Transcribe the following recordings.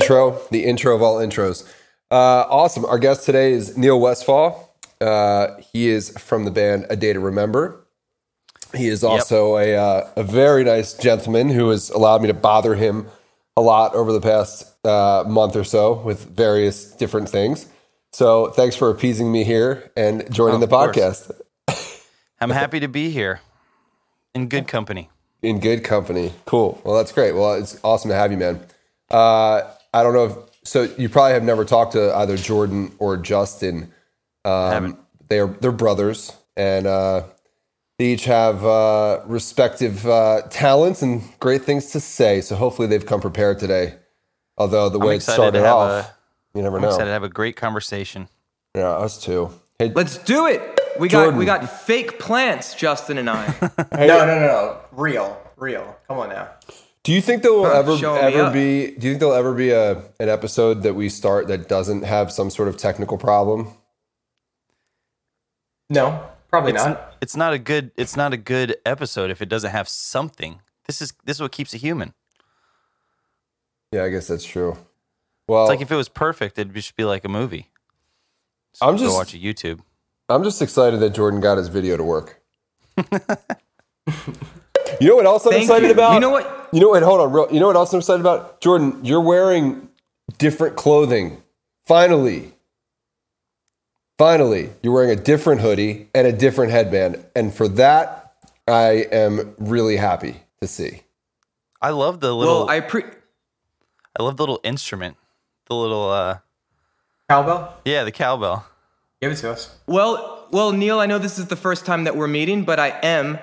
intro, the intro of all intros. Uh, awesome. Our guest today is Neil Westfall. Uh, he is from the band A Day to Remember. He is also a uh, a very nice gentleman who has allowed me to bother him a lot over the past uh, month or so with various different things. So thanks for appeasing me here and joining Oh, the podcast I'm happy to be here in good company. in good company. Cool. Well, that's great. Well, it's awesome to have you, man. Uh, I don't know if so. You probably have never talked to either Jordan or Justin. Um, Haven't. they are they're brothers, and uh, they each have uh, respective uh, talents and great things to say. So hopefully they've come prepared today. Although the I'm way it started off, a, you never I'm know. excited to have a great conversation. Yeah, us too. Hey, Let's do it. We got we got fake plants, Justin and I. hey, No, no, no, no. Real, real. Come on now. Do you think there will ever ever be? Do you think there'll ever be a an episode that we start that doesn't have some sort of technical problem? No, probably It's, not. it's not a good it's not a good episode if it doesn't have something. This is this is what keeps it human. Yeah, I guess that's true. Well, It's like if it was perfect, it'd just be like a movie. So I'm go just- watch a YouTube. I'm just excited that Jordan got his video to work. you know what else I'm Thank excited you. about? You know what? You know what? Hold on, real. You know what else I'm excited about? Jordan, you're wearing different clothing. Finally, finally, you're wearing a different hoodie and a different headband, and for that, I am really happy to see. I love the little Well, I pre I love the little instrument. The little uh Cowbell, yeah, the cowbell. give it to us. well well Neil, I know this is the first time that we're meeting, but I am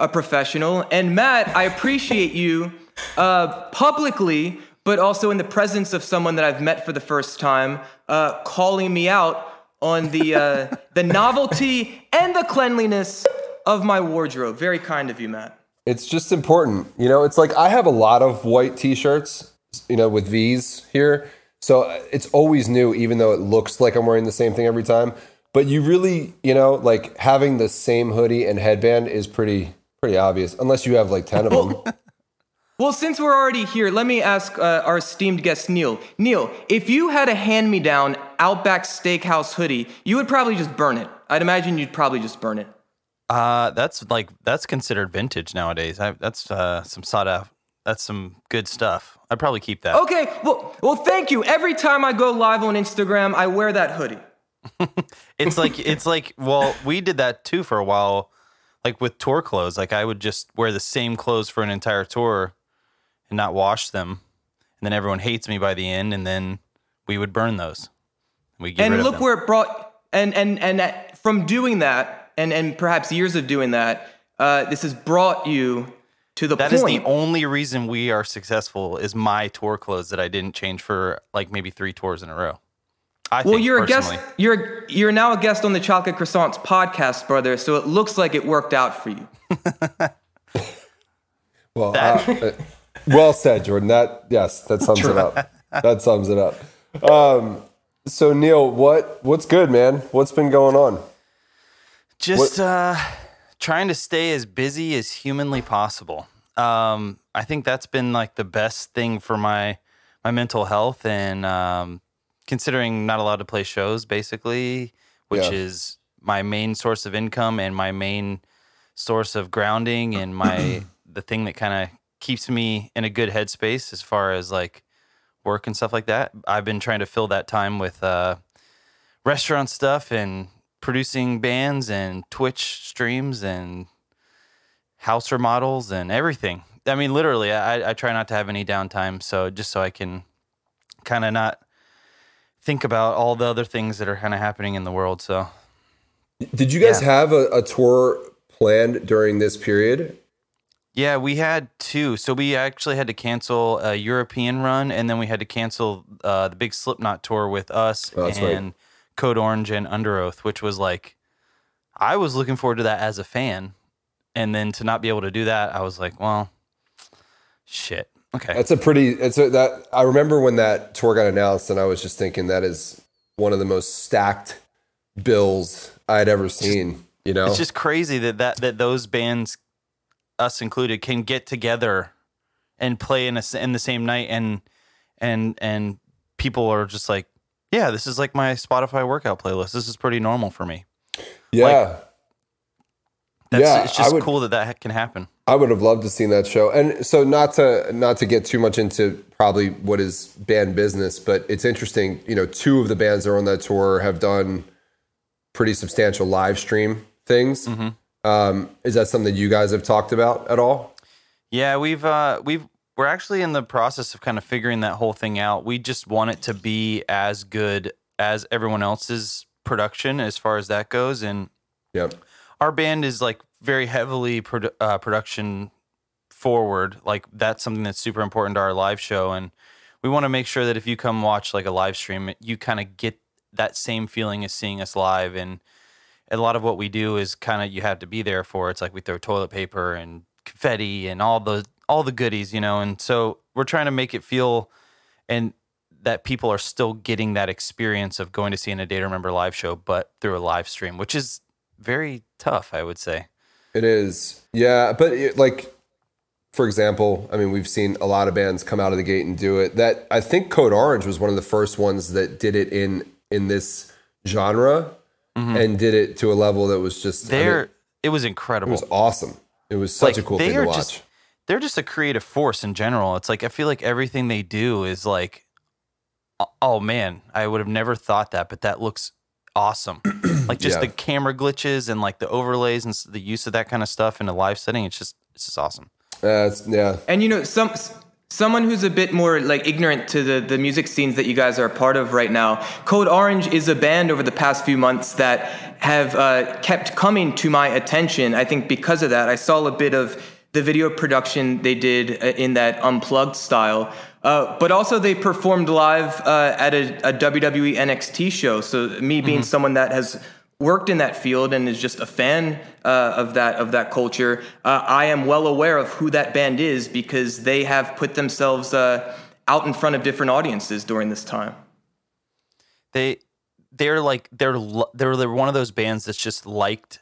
a professional. And Matt, I appreciate you uh, publicly, but also in the presence of someone that I've met for the first time, uh, calling me out on the uh, the novelty and the cleanliness of my wardrobe. Very kind of you, Matt. It's just important. You know, it's like I have a lot of white t-shirts, you know, with V's here. So it's always new, even though it looks like I'm wearing the same thing every time. But you really, you know, like having the same hoodie and headband is pretty pretty obvious, unless you have like 10 of them. Well, since we're already here, let me ask uh, our esteemed guest, Neil. Neil, if you had a hand me down Outback Steakhouse hoodie, you would probably just burn it. I'd imagine you'd probably just burn it. Uh that's like that's considered vintage nowadays. I, that's uh some sought out that's some good stuff. I'd probably keep that. Okay, well, well, thank you. Every time I go live on Instagram, I wear that hoodie. It's like it's like well, we did that too for a while, like with tour clothes. Like I would just wear the same clothes for an entire tour and not wash them, and then everyone hates me by the end, and then we would burn those. We get and look where it brought, and and and from doing that, and and perhaps years of doing that, uh, this has brought you to the That point. That is the only reason we are successful is my tour clothes that I didn't change for like maybe three tours in a row. I Well, think, you're a guest. You're you're now a guest on the Chocolate Croissants podcast, brother. So it looks like it worked out for you. Well, uh, uh, well said, Jordan. That yes, that sums it up. That sums it up. Um, so Neil, what what's good, man? What's been going on? Just uh, trying to stay as busy as humanly possible. Um, I think that's been like the best thing for my my mental health and um, considering not allowed to play shows, basically, which Yeah. is my main source of income and my main source of grounding and my the thing that kind of keeps me in a good headspace as far as like work and stuff like that. I've been trying to fill that time with uh, restaurant stuff and producing bands and Twitch streams and house remodels and everything. I mean, literally, I, I try not to have any downtime, so just so I can kind of not think about all the other things that are kind of happening in the world. So Did you guys Yeah. have a, a tour planned during this period? Yeah, we had two. So we actually had to cancel a European run, and then we had to cancel uh, the big Slipknot tour with us Oh, that's right. and Code Orange and Under Oath, which was like, I was looking forward to that as a fan, and then to not be able to do that, I was like, well, shit. Okay, That's a pretty. It's a, that. I remember when that tour got announced, and I was just thinking that is one of the most stacked bills I'd ever seen. You know, it's just crazy that that that those bands us included, can get together and play in a in the same night, and and and people are just like, yeah, this is like my Spotify workout playlist. This is pretty normal for me. Yeah. That's Yeah, it's just would- cool that that can happen. I would have loved to seen that show. And so not to not to get too much into probably what is band business, but it's interesting, you know, two of the bands that are on that tour have done pretty substantial live stream things. Um, is that something that you guys have talked about at all? Yeah, we've uh we've we're actually in the process of kind of figuring that whole thing out. We just want it to be as good as everyone else's production as far as that goes and Yep. Our band is like very heavily produ- uh, production forward. Like that's something that's super important to our live show, and we want to make sure that if you come watch like a live stream, you kind of get that same feeling as seeing us live. And a lot of what we do is kind of you have to be there for. It's like we throw toilet paper and confetti and all the all the goodies, you know. And so we're trying to make it feel and that people are still getting that experience of going to see an a day to remember live show, but through a live stream, which is very tough, I would say. It is. Yeah, but it, like for example, I mean, we've seen a lot of bands come out of the gate and do it. That I think Code Orange was one of the first ones that did it in in this genre mm-hmm. and did it to a level that was just I mean, it was incredible. it was awesome. It was such Like, a cool thing to watch. just- They're just a creative force in general. It's like I feel like everything they do is like oh man, I would have never thought that, but that looks awesome. like just Yeah. the camera glitches and like the overlays and the use of that kind of stuff in a live setting, it's just it's just awesome. Uh, it's- yeah, And you know, some someone who's a bit more like ignorant to the, the music scenes that you guys are a part of right now. Code Orange is a band over the past few months that have uh, kept coming to my attention. I think because of that, I saw a bit of the video production they did uh, in that unplugged style. Uh, but also, they performed live uh, at a, a WWE NXT show. So, me being someone that has worked in that field and is just a fan uh, of that of that culture, uh, I am well aware of who that band is because they have put themselves uh, out in front of different audiences during this time. they they're like they're they're they're one of those bands that's just liked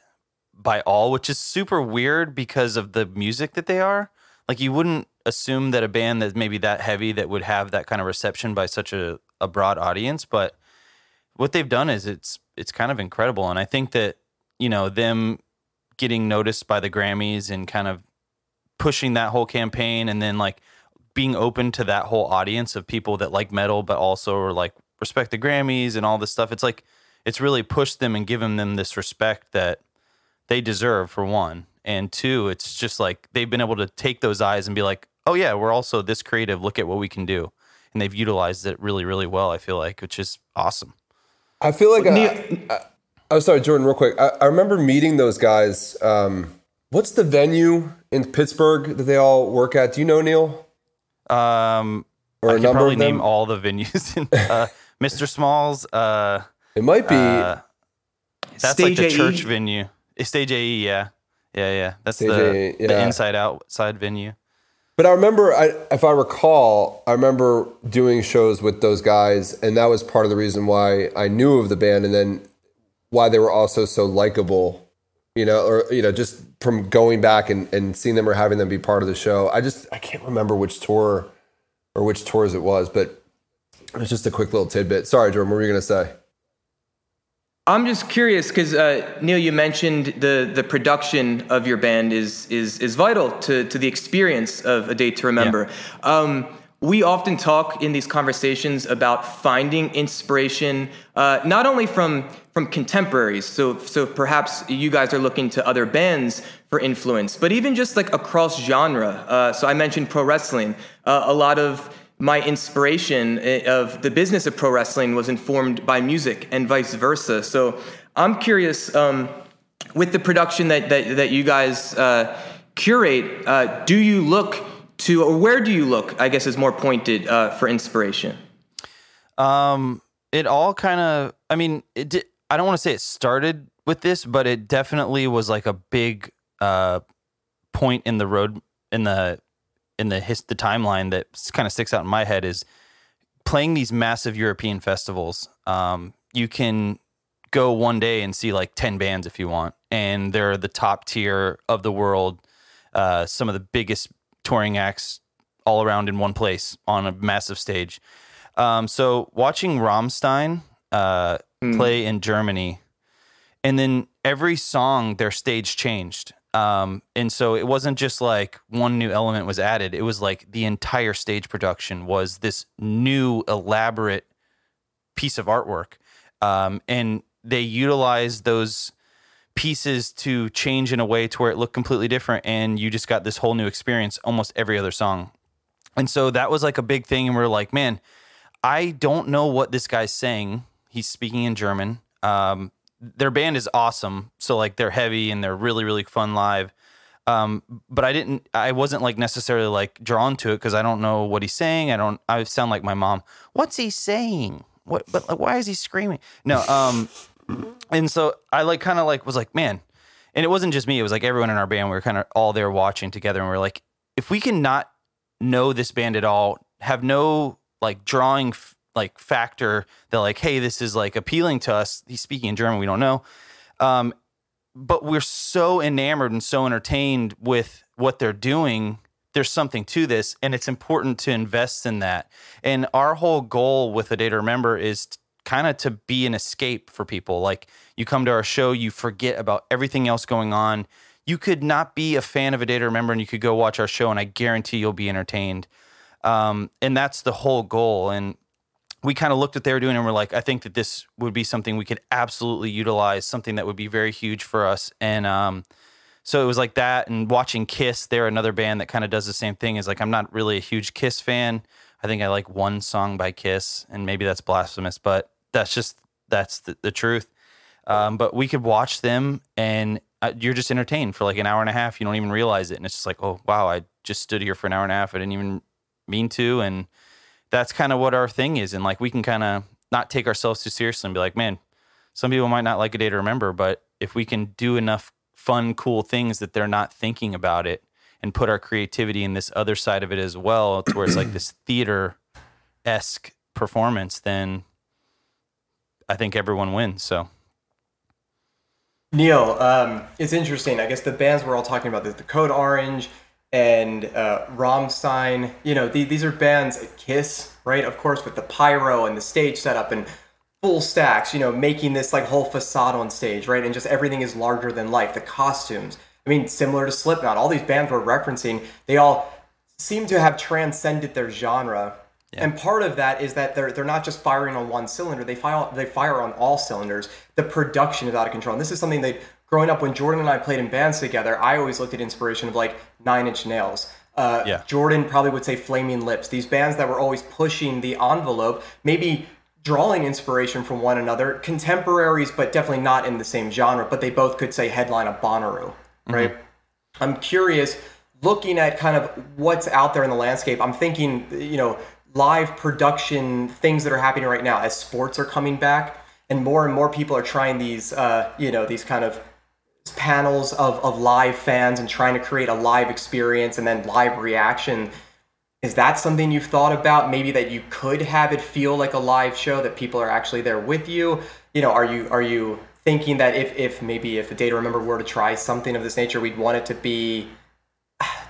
by all, which is super weird because of the music that they are. Like you wouldn't assume that a band that's maybe that heavy that would have that kind of reception by such a, a broad audience, but what they've done is it's it's kind of incredible and I think that you know them getting noticed by the Grammys and kind of pushing that whole campaign and then like being open to that whole audience of people that like metal but also are like respect the Grammys and all this stuff. It's like it's really pushed them and given them this respect that they deserve for one. And two, it's just like they've been able to take those eyes and be like, "Oh yeah, we're also this creative. Look at what we can do." And they've utilized it really really well, I feel like, which is awesome. I feel like Neil- I, I, oh sorry, Jordan, real quick. I, I remember meeting those guys. Um, what's the venue in Pittsburgh that they all work at? Do you know Neil? Um Or I a can probably name all the venues. in, uh, Mr. Smalls, uh, It might be. uh, that's Stage like the AE? church venue. Uh, Stage AE, yeah. Yeah, yeah. That's Stage the, AE, the inside outside venue. But I remember, I, if I recall, I remember doing shows with those guys, and that was part of the reason why I knew of the band, and then why they were also so likable. You know, or you know, just from going back and, and seeing them or having them be part of the show. I just I can't remember which tour or which tours it was, but it's just a quick little tidbit. Sorry, Jordan, what were you gonna say? I'm just curious because uh, Neil, you mentioned the the production of your band is is is vital to to the experience of a day to remember. Um, we often talk in these conversations about finding inspiration, uh, not only from from contemporaries. So so perhaps you guys are looking to other bands for influence, but even just like across genre. Uh, so I mentioned pro wrestling. Uh, a lot of my inspiration eh, of the business of pro wrestling was informed by music and vice versa. So I'm curious um, with the production that, that, that you guys uh, curate, uh, do you look to, or where do you look, I guess is more pointed uh, for inspiration? Um, it all kind of. I mean, it. Di- I don't want to say it started with this, but it definitely was like a big uh, point in the road in the in the his, the timeline that kind of sticks out in my head is playing these massive European festivals. Um, you can go one day and see like ten bands if you want, and they're the top tier of the world. uh, some of the biggest touring acts all around in one place on a massive stage. Um, so watching Rammstein uh, play in Germany, and then every song their stage changed. Um, and so it wasn't just like one new element was added. It was like the entire stage production was this new elaborate piece of artwork. Um, and they utilized those pieces to change in a way to where it looked completely different. And you just got this whole new experience almost every other song. And so that was like a big thing. And we are like, man, I don't know what this guy's saying. He's speaking in German. Um, their band is awesome. So like they're heavy and they're really, really fun live. Um, but I didn't, I wasn't like necessarily like drawn to it because I don't know what he's saying. I don't, I sound like my mom. What's he saying? What, but like, why is he screaming? No. Um, and so I like kind of like was like, man, and it wasn't just me. It was like everyone in our band. We were kind of all there watching together, and we are like, if we can not know this band at all, have no like drawing f- like factor that like, hey, this is like appealing to us. He's speaking in German, we don't know. Um, but we're so enamored and so entertained with what they're doing. There's something to this, and it's important to invest in that. And our whole goal with a day to remember is kind of to be an escape for people. Like you come to our show, you forget about everything else going on. You could not be a fan of a day to remember, and you could go watch our show, and I guarantee you'll be entertained. Um, and that's the whole goal. And we kind of looked at they were doing, and we're like, I think that this would be something we could absolutely utilize, something that would be very huge for us. And um, so it was like that. And watching Kiss, they're another band that kind of does the same thing. Is like I'm not really a huge Kiss fan. I think I like one song by Kiss, and maybe that's blasphemous, but that's just that's the, the truth. Um, but we could watch them, and uh, you're just entertained for like an hour and a half. You don't even realize it, and it's just like, oh wow, I just stood here for an hour and a half. I didn't even mean to, and that's kind of what our thing is. And like we can kind of not take ourselves too seriously and be like, man, some people might not like a day to remember, but if we can do enough fun, cool things that they're not thinking about it and put our creativity in this other side of it as well, to where it's like this theater esque performance, then I think everyone wins. So. Neil, um, it's interesting. I guess the bands we're all talking about, the, the Code Orange, and uh, Rammstein. You know, the, these are bands, at Kiss, right? Of course, with the pyro and the stage setup and full stacks, you know, making this like whole facade on stage, right? And just everything is larger than life. The costumes, I mean, similar to Slipknot, all these bands we're referencing, they all seem to have transcended their genre. Yeah. And part of that is that they're they're not just firing on one cylinder; they fire they fire on all cylinders. The production is out of control. And this is something that growing up when Jordan and I played in bands together, I always looked at inspiration of like Nine Inch Nails. Uh, yeah. Jordan probably would say Flaming Lips. These bands that were always pushing the envelope, maybe drawing inspiration from one another, contemporaries, but definitely not in the same genre. But they both could say headline a Bonnaroo, right? Mm-hmm. I'm curious, looking at kind of what's out there in the landscape. I'm thinking, you know, live production things that are happening right now as sports are coming back and more and more people are trying these, uh, you know, these kind of panels of, of live fans and trying to create a live experience and then live reaction. Is that something you've thought about? Maybe that you could have it feel like a live show that people are actually there with you? You know are you are you thinking that if if maybe if a day to remember were to try something of this nature we'd want it to be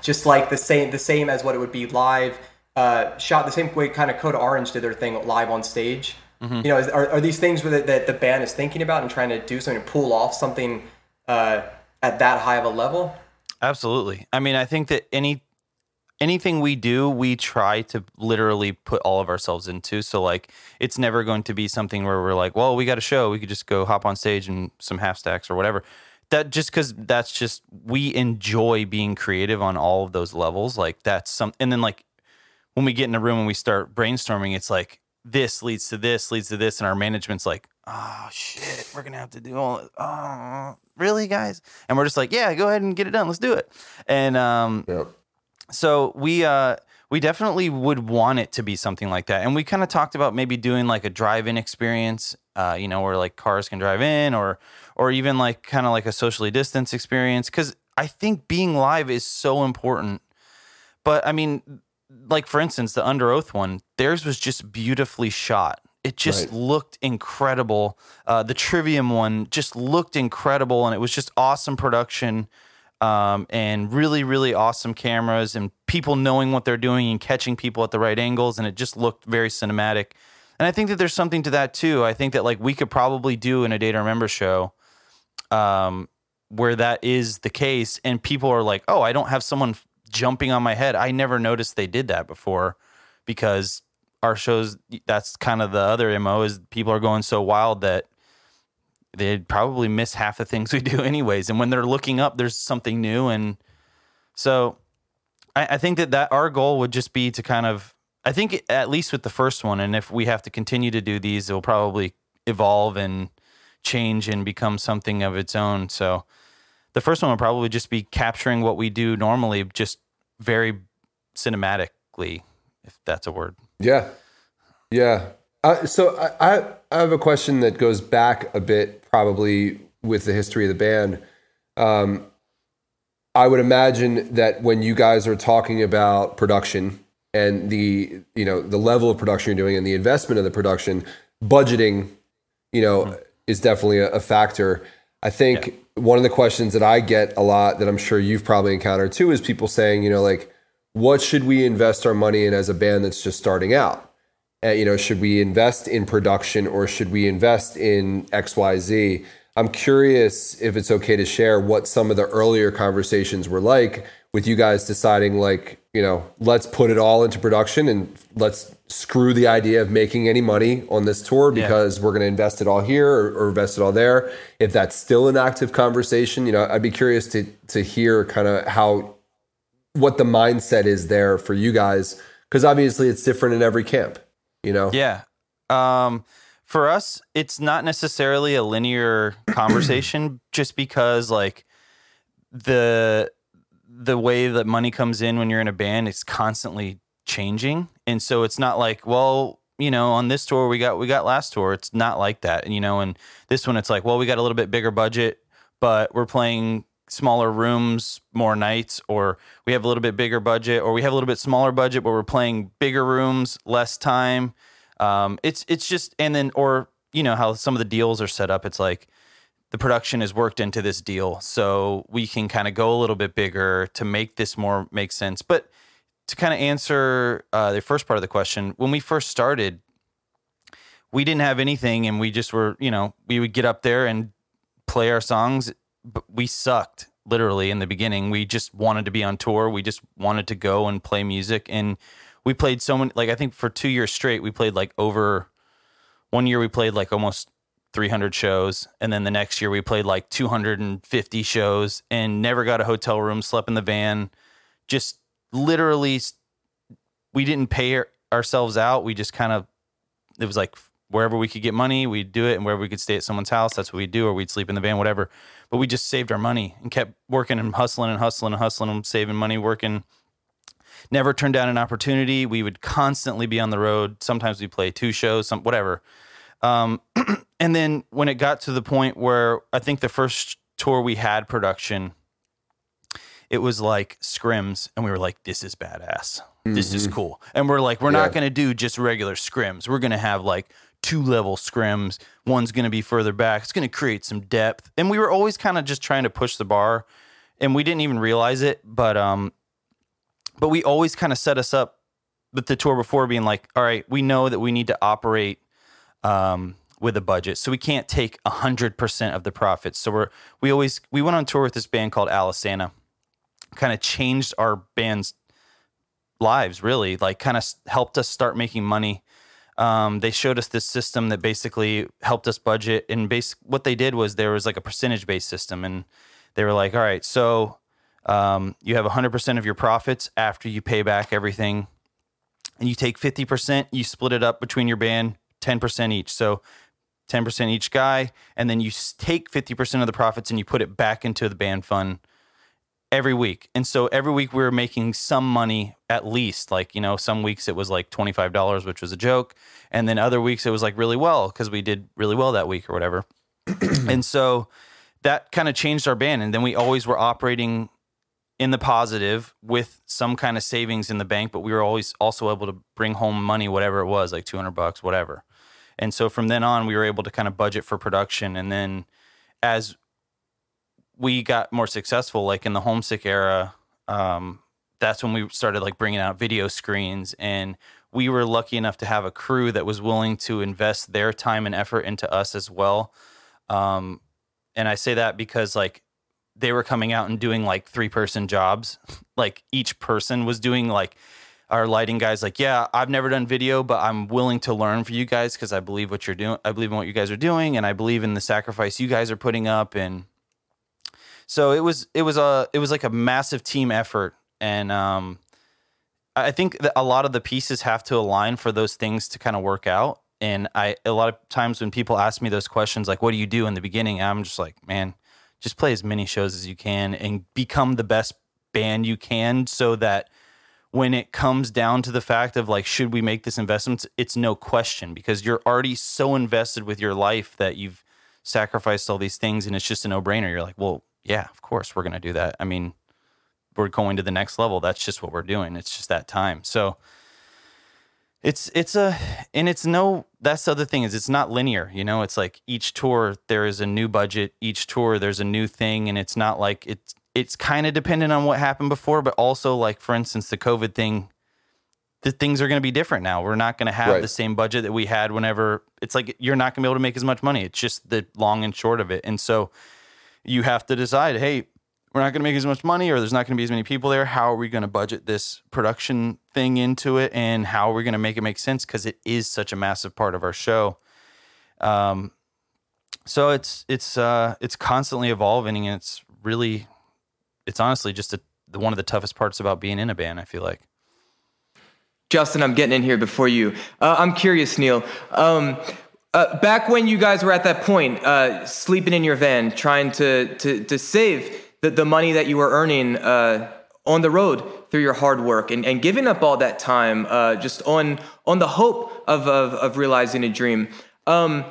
just like the same the same as what it would be live uh, shot the same way kind of code orange did their thing live on stage? Mm-hmm. you know is, are, are these things that, that the band is thinking about and trying to do something to pull off something uh, at that high of a level. Absolutely. I mean, I think that any anything we do, we try to literally put all of ourselves into. So like, it's never going to be something where we're like, well, we got a show, we could just go hop on stage and some half stacks or whatever. That just because that's just we enjoy being creative on all of those levels. Like that's some, and then like when we get in a room and we start brainstorming, it's like this leads to this leads to this, and our management's like, oh shit, we're gonna have to do all. Oh, really, guys? And we're just like, yeah, go ahead and get it done. Let's do it. And um, yep. so we uh, we definitely would want it to be something like that. And we kind of talked about maybe doing like a drive-in experience, uh, you know, where like cars can drive in, or or even like kind of like a socially distanced experience. Because I think being live is so important. But I mean, like for instance, the Under Oath one, theirs was just beautifully shot it just right. looked incredible. Uh, the Trivium one just looked incredible, and it was just awesome production. um, and really, really awesome cameras and people knowing what they're doing and catching people at the right angles. And it just looked very cinematic. And I think that there's something to that too. I think that like we could probably do in a Day to Remember show um, where that is the case. And people are like, oh, I don't have someone jumping on my head. I never noticed they did that before because our shows, that's kind of the other MO is people are going so wild that they'd probably miss half the things we do anyways. And when they're looking up, there's something new. And so I, I think that, that our goal would just be to kind of, I think at least with the first one, and if we have to continue to do these, it will probably evolve and change and become something of its own. So the first one would probably just be capturing what we do normally, just very cinematically, if that's a word. Yeah. Yeah. Uh, so I, I, I have a question that goes back a bit, probably with the history of the band. Um, I would imagine that when you guys are talking about production and the you know the level of production you're doing and the investment of the production, budgeting, you know, mm-hmm. is definitely a, a, factor. I think yeah. one of the questions that I get a lot that I'm sure you've probably encountered too is people saying, you know, like, what should we invest our money in as a band that's just starting out? uh, you know, should we invest in production or should we invest in XYZ? I'm curious if it's okay to share what some of the earlier conversations were like with you guys deciding, like, you know, let's put it all into production and let's screw the idea of making any money on this tour because yeah. we're going to invest it all here or, or, invest it all there. If that's still an active conversation, you know, I'd be curious to to hear kind of how what the mindset is there for you guys because obviously it's different in every camp you know? Yeah. Um, for us, it's not necessarily a linear conversation just because like the the way that money comes in when you're in a band is constantly changing. And so it's not like, well, you know, on this tour we got we got last tour. It's not like that, and you know, and this one it's like, well, we got a little bit bigger budget, but we're playing smaller rooms more nights or we have a little bit bigger budget or we have a little bit smaller budget but we're playing bigger rooms less time. Um, it's it's just and then or you know how some of the deals are set up it's like the production is worked into this deal so we can kind of go a little bit bigger to make this more make sense. But to kind of answer uh, the first part of the question when we first started we didn't have anything and we just were you know we would get up there and play our songs we sucked literally in the beginning. We just wanted to be on tour. We just wanted to go and play music. And we played so many, like, I think for two years straight, we played like over one year, we played like almost 300 shows. And then the next year, we played like 250 shows and never got a hotel room, slept in the van. Just literally, we didn't pay ourselves out. We just kind of, it was like wherever we could get money, we'd do it. And wherever we could stay at someone's house, that's what we'd do, or we'd sleep in the van, whatever. But we just saved our money and kept working and hustling and hustling and hustling and saving money, working. Never turned down an opportunity. We would constantly be on the road. Sometimes we play two shows, some whatever. Um, and then when it got to the point where I think the first tour we had production, it was like scrims, and we were like, "This is badass. This mm-hmm. is cool." And we're like, "We're yeah. not going to do just regular scrims. We're going to have like two level scrims. One's going to be further back. It's going to create some depth. And we were always kind of just trying to push the bar, and we didn't even realize it. But um, but we always kind of set us up with the tour before being like, all right, we know that we need to operate um with a budget, so we can't take a hundred percent of the profits. So we're we always we went on tour with this band called Alesana, kind of changed our band's lives really, like kind of helped us start making money um, they showed us this system that basically helped us budget. And base what they did was there was like a percentage based system, and they were like, all right, so um, you have 100% of your profits after you pay back everything, and you take 50%, you split it up between your band, 10% each. So 10% each guy, and then you take 50% of the profits and you put it back into the band fund every week. And so every week we were making some money at least. Like, you know, some weeks it was like $25, which was a joke. And then other weeks it was like really well because we did really well that week or whatever. and so that kind of changed our band. And then we always were operating in the positive with some kind of savings in the bank, but we were always also able to bring home money, whatever it was, like 200 bucks, whatever. And so from then on, we were able to kind of budget for production. And then as we got more successful, like in the homesick era, um, that's when we started like bringing out video screens and we were lucky enough to have a crew that was willing to invest their time and effort into us as well. Um, and I say that because like they were coming out and doing like three person jobs. like each person was doing like our lighting guys like, yeah, I've never done video, but I'm willing to learn for you guys because I believe what you're doing. I believe in what you guys are doing, and I believe in the sacrifice you guys are putting up. And so it was, it was a, it was like a massive team effort, and um, I think that a lot of the pieces have to align for those things to kind of work out. And I, a lot of times when people ask me those questions, like, what do you do in the beginning? I'm just like, man, just play as many shows as you can and become the best band you can so that when it comes down to the fact of like, should we make this investment? It's no question because you're already so invested with your life that you've sacrificed all these things and it's just a no brainer. You're like, well, yeah, of course we're going to do that. I mean, we're going to the next level. That's just what we're doing. It's just that time. So it's it's a and it's no that's the other thing is it's not linear, you know, it's like each tour there is a new budget, each tour there's a new thing and it's not like it's it's kind of dependent on what happened before, but also like for instance the COVID thing the things are going to be different now. We're not going to have right. the same budget that we had whenever it's like you're not going to be able to make as much money. It's just the long and short of it. And so you have to decide, hey, we're not going to make as much money or there's not going to be as many people there. How are we going to budget this production thing into it? And how are we going to make it make sense? Because it is such a massive part of our show. Um, so it's it's uh, it's constantly evolving and it's really it's honestly just a, one of the toughest parts about being in a band i feel like. Justin i'm getting in here before you. Uh, i'm curious neil. Um, uh, back when you guys were at that point, uh, sleeping in your van, trying to to, to save the, the money that you were earning uh, on the road through your hard work and, and giving up all that time uh, just on on the hope of, of, of realizing a dream. Um,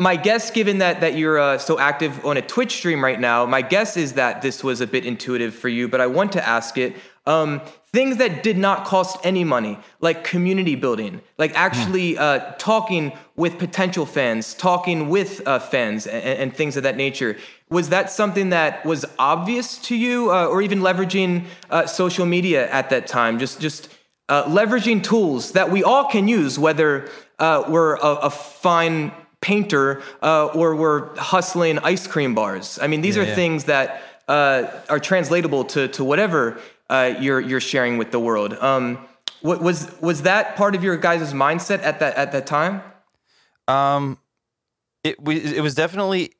my guess, given that that you're uh, so active on a Twitch stream right now, my guess is that this was a bit intuitive for you. But I want to ask it: um, things that did not cost any money, like community building, like actually hmm. uh, talking with potential fans, talking with uh, fans, and, and, things of that nature. Was that something that was obvious to you, uh, or even leveraging uh, social media at that time? Just, just uh, leveraging tools that we all can use, whether uh, we're a, a, fine painter or we're hustling ice cream bars. I mean, these yeah, are yeah. things that are translatable to to whatever uh, you're you're sharing with the world. Um, what, was was that part of your guys' mindset at that at that time? Um, it was it was definitely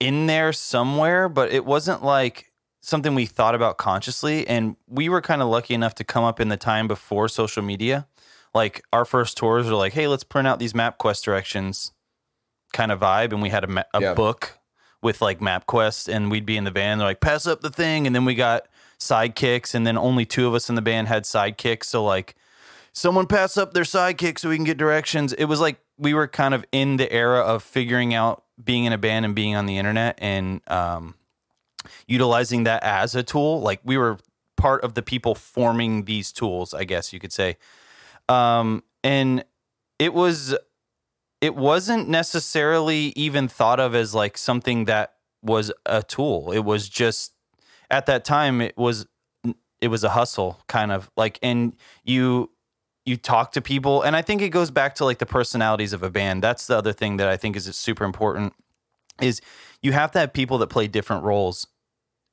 in there somewhere, but it wasn't like something we thought about consciously. And we were kind of lucky enough to come up in the time before social media. Like our first tours were like, hey, let's print out these map quest directions kind of vibe. And we had a, ma- a yeah. book with like MapQuest, and we'd be in the van. They're like, pass up the thing. And then we got sidekicks, and then only two of us in the band had sidekicks. So like, someone pass up their sidekick so we can get directions. It was like we were kind of in the era of figuring out being in a band and being on the internet and um, utilizing that as a tool. Like we were part of the people forming these tools, I guess you could say. Um, and it was it wasn't necessarily even thought of as like something that was a tool. It was just at that time it was it was a hustle kind of like and you you talk to people and i think it goes back to like the personalities of a band. That's the other thing that i think is super important is you have to have people that play different roles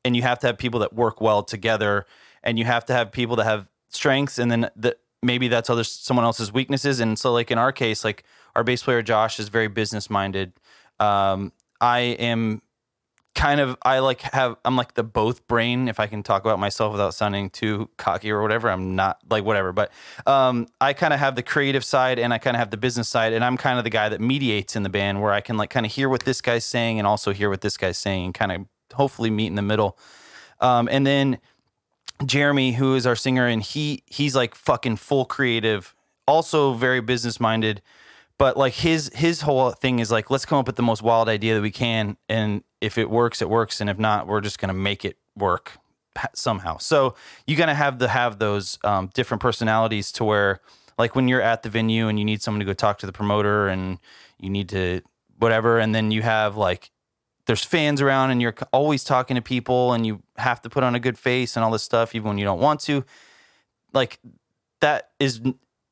and you have to have people that work well together and you have to have people that have strengths and then that maybe that's other someone else's weaknesses and so like in our case like our bass player josh is very business minded um, i am kind of I like have I'm like the both brain if I can talk about myself without sounding too cocky or whatever. I'm not like whatever, but um, I kind of have the creative side and I kind of have the business side, and I'm kind of the guy that mediates in the band where I can like kind of hear what this guy's saying and also hear what this guy's saying, and kind of hopefully meet in the middle. Um, and then Jeremy, who is our singer, and he he's like fucking full creative, also very business minded but like his his whole thing is like let's come up with the most wild idea that we can and if it works it works and if not we're just going to make it work somehow. So you got to have to have those um, different personalities to where like when you're at the venue and you need someone to go talk to the promoter and you need to whatever and then you have like there's fans around and you're always talking to people and you have to put on a good face and all this stuff even when you don't want to like that is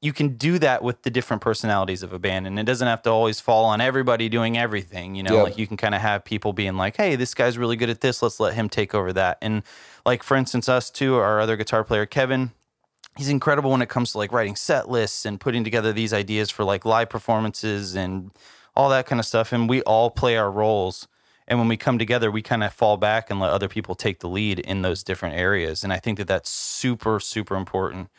you can do that with the different personalities of a band and it doesn't have to always fall on everybody doing everything you know? Yeah. like you can kind of have people being like hey this guy's really good at this let's let him take over that. And like for instance us too our other guitar player kevin he's incredible when it comes to like writing set lists and putting together these ideas for like live performances and all that kind of stuff and we all play our roles. And when we come together we kind of fall back and let other people take the lead in those different areas and i think that that's super super important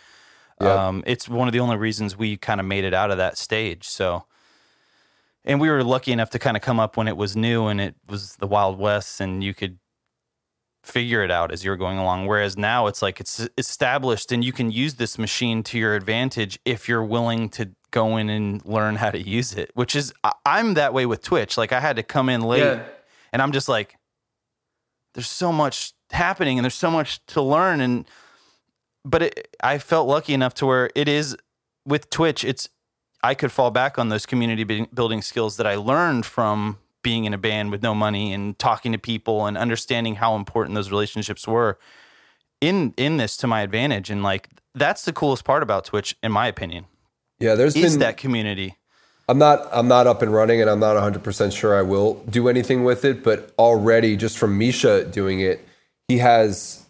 Yeah. um, it's one of the only reasons we kind of made it out of that stage so and we were lucky enough to kind of come up when it was new and it was the wild west and you could figure it out as you're going along whereas now it's like it's established and you can use this machine to your advantage if you're willing to go in and learn how to use it which is i'm that way with twitch like i had to come in late Yeah. and i'm just like there's so much happening and there's so much to learn and but it, i felt lucky enough to where it is with twitch it's i could fall back on those community building skills that i learned from being in a band with no money and talking to people and understanding how important those relationships were in in this to my advantage. And like that's the coolest part about twitch in my opinion. Yeah, there's is been that community. I'm not I'm not up and running and I'm not 100% sure I will do anything with it, but already just from Misha doing it, he has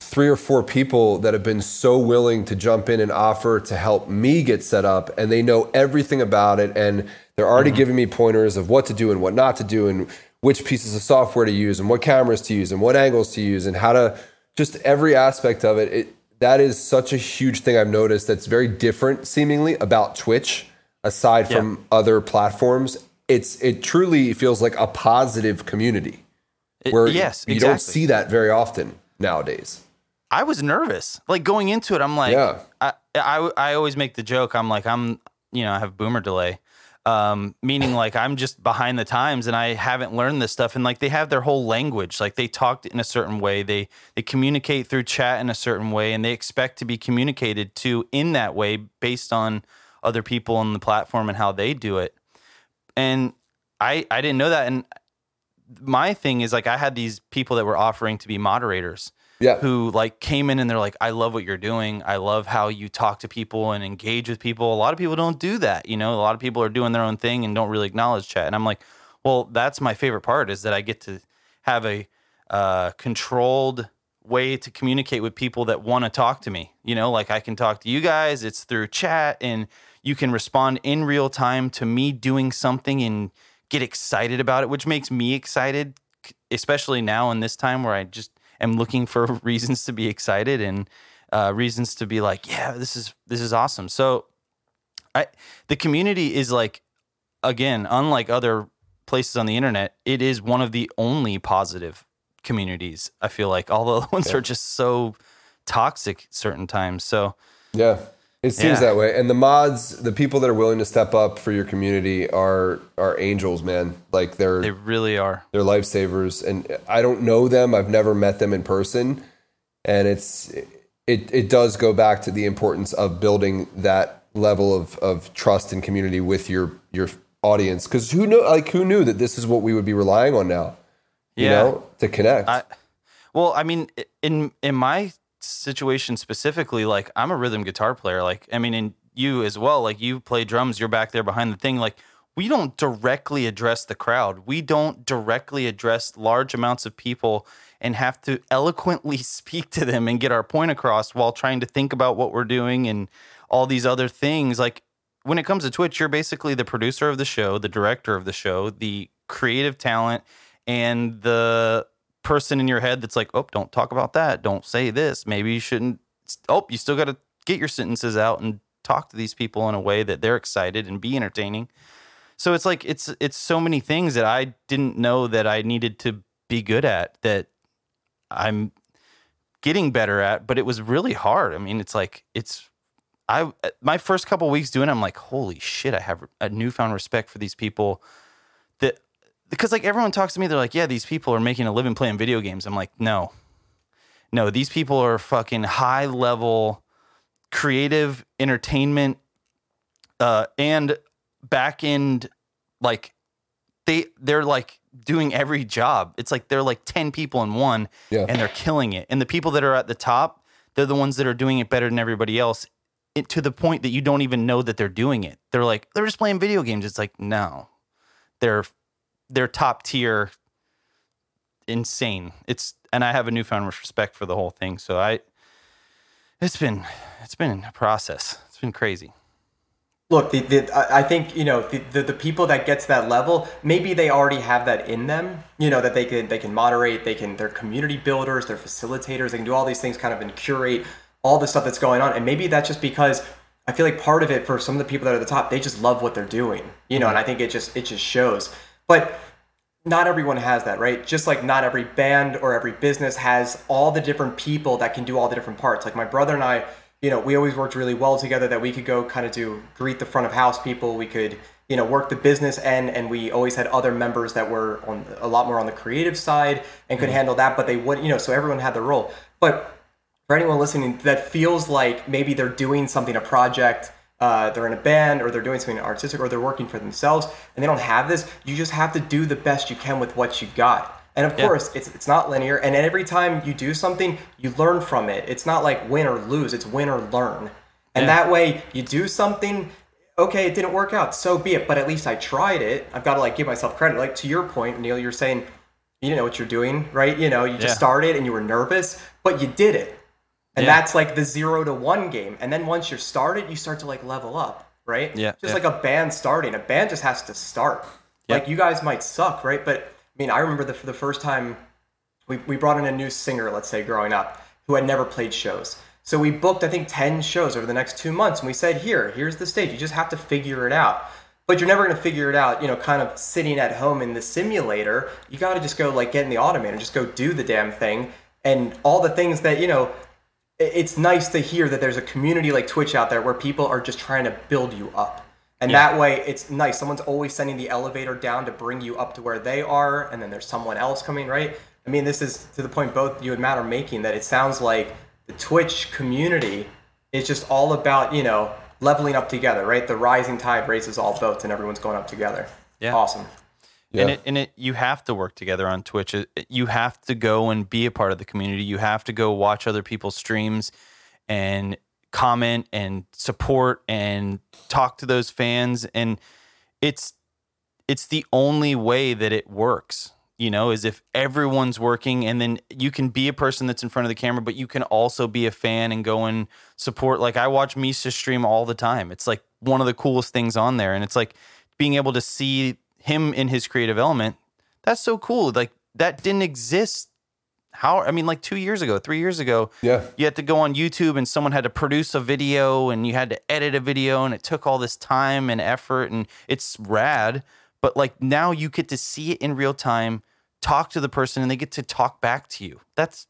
three or four people that have been so willing to jump in and offer to help me get set up and they know everything about it and they're already mm-hmm. giving me pointers of what to do and what not to do and which pieces of software to use and what cameras to use and what angles to use and how to just every aspect of it. it that is such a huge thing I've noticed that's very different seemingly about Twitch aside from other platforms. It's it truly feels like a positive community It- where yes you exactly. don't see that very often nowadays. I was nervous. Like going into it, I'm like, Yeah. I, I, I always make the joke. I'm like, I'm, you know, I have boomer delay, um, meaning like I'm just behind the times and I haven't learned this stuff. And like they have their whole language, like they talked in a certain way, they they communicate through chat in a certain way, and they expect to be communicated to in that way based on other people on the platform and how they do it. And I I didn't know that. And my thing is like I had these people that were offering to be moderators Yeah. who like came in and they're like, I love what you're doing. I love how you talk to people and engage with people. A lot of people don't do that. You know, a lot of people are doing their own thing and don't really acknowledge chat. And I'm like, well, that's my favorite part is that I get to have a uh, controlled way to communicate with people that want to talk to me. You know, like I can talk to you guys, it's through chat and you can respond in real time to me doing something and get excited about it, which makes me excited, especially now in this time where I just am looking for reasons to be excited and uh, reasons to be like, yeah, this is this is awesome. So, I the community is like, again, unlike other places on the internet, it is one of the only positive communities. I feel like all the other ones are just so toxic certain times. So Yeah. It seems Yeah. that way. And the mods, the people that are willing to step up for your community are are angels, man. Like they're they really are. they're lifesavers and I don't know them. I've never met them in person. And it's it it does go back to the importance of building that level of of trust and community with your your audience cuz who know like who knew that this is what we would be relying on now, you know, to connect. I, well, I mean, in in my situation specifically, like I'm a rhythm guitar player. Like, I mean, in you as well. Like, you play drums. You're back there behind the thing. Like, we don't directly address the crowd. We don't directly address large amounts of people and have to eloquently speak to them and get our point across while trying to think about what we're doing and all these other things. Like, when it comes to Twitch, you're basically the producer of the show, the director of the show, the creative talent, and the person in your head that's like, oh, don't talk about that. Don't say this. Maybe you shouldn't. Oh, you still got to get your sentences out and talk to these people in a way that they're excited and be entertaining. So it's like it's it's so many things that I didn't know that I needed to be good at that I'm getting better at, but it was really hard. I mean, it's like it's I uh, my first couple weeks doing it, I'm like, holy shit, I have a newfound respect for these people that because like everyone talks to me, they're like, yeah, these people are making a living playing video games. I'm like, no, no, these people are fucking high level creative entertainment uh, and back end like they they're like doing every job. It's like they're like 10 people in one Yeah. and they're killing it. And the people that are at the top, they're the ones that are doing it better than everybody else it, to the point that you don't even know that they're doing it. They're like, they're just playing video games. It's like, no. They're they're top tier insane. It's and I have a newfound respect for the whole thing. So I it's been it's been a process. It's been crazy. Look, the, the, I think you know the, the the people that get to that level, maybe they already have that in them. You know that they can they can moderate, they can they're community builders, they're facilitators, they can do all these things, kind of and curate all the stuff that's going on. And maybe that's just because I feel like part of it for some of the people that are at the top, they just love what they're doing. You know, mm-hmm. and I think it just it just shows. But not everyone has that, right? Just like not every band or every business has all the different people that can do all the different parts. Like my brother and I, you know, we always worked really well together that we could go kind of do greet the front of house people. We could, you know, work the business end and we always had other members that were on a lot more on the creative side and could mm-hmm. handle that, but they would, you know, so everyone had their role. But for anyone listening that feels like maybe they're doing something, a project, uh, they're in a band or they're doing something artistic or they're working for themselves and they don't have this, you just have to do the best you can with what you got. And of Yeah. course, it's it's not linear. And every time you do something, you learn from it. It's not like win or lose. It's win or learn. And Yeah. that way, you do something. Okay, it didn't work out. So be it. But at least I tried it. I've got to like give myself credit. Like to your point, Neil, you're saying you didn't know what you're doing, right? You know, you just Yeah. started and you were nervous, but you did it. And Yeah. that's like the zero to one game. And then once you're started, you start to like level up, right? Yeah, Just yeah. like a band starting. A band just has to start. Like you guys might suck, right? But I mean, I remember the, the first time we, we brought in a new singer, let's say, growing up, who had never played shows. So we booked, I think, 10 shows over the next two months. And we said, here, here's the stage. You just have to figure it out. But you're never going to figure it out, you know, kind of sitting at home in the simulator. You got to just go, like, get in the automator, just go do the damn thing. And all the things that, you know, it's nice to hear that there's a community like Twitch out there where people are just trying to build you up. And Yeah. that way it's nice. Someone's always sending the elevator down to bring you up to where they are, and then there's someone else coming, right? I mean, this is to the point both you and Matt are making that it sounds like the Twitch community is just all about, you know, leveling up together, right? The rising tide raises all boats and everyone's going up together. Yeah. Awesome. And it and it you have to work together on Twitch. It- it- You have to go and be a part of the community. You have to go watch other people's streams and comment and support and talk to those fans and it's it's the only way that it works. You know, is if everyone's working and then you can be a person that's in front of the camera, but you can also be a fan and go and support. Like I watch Misha stream all the time. It's like one of the coolest things on there. And it's like being able to see him in his creative element. That's so cool. Like that didn't exist. How, I mean, like two years ago, three years ago, Yeah. you had to go on YouTube and someone had to produce a video and you had to edit a video and it took all this time and effort and it's rad. But like now you get to see it in real time, talk to the person and they get to talk back to you. That's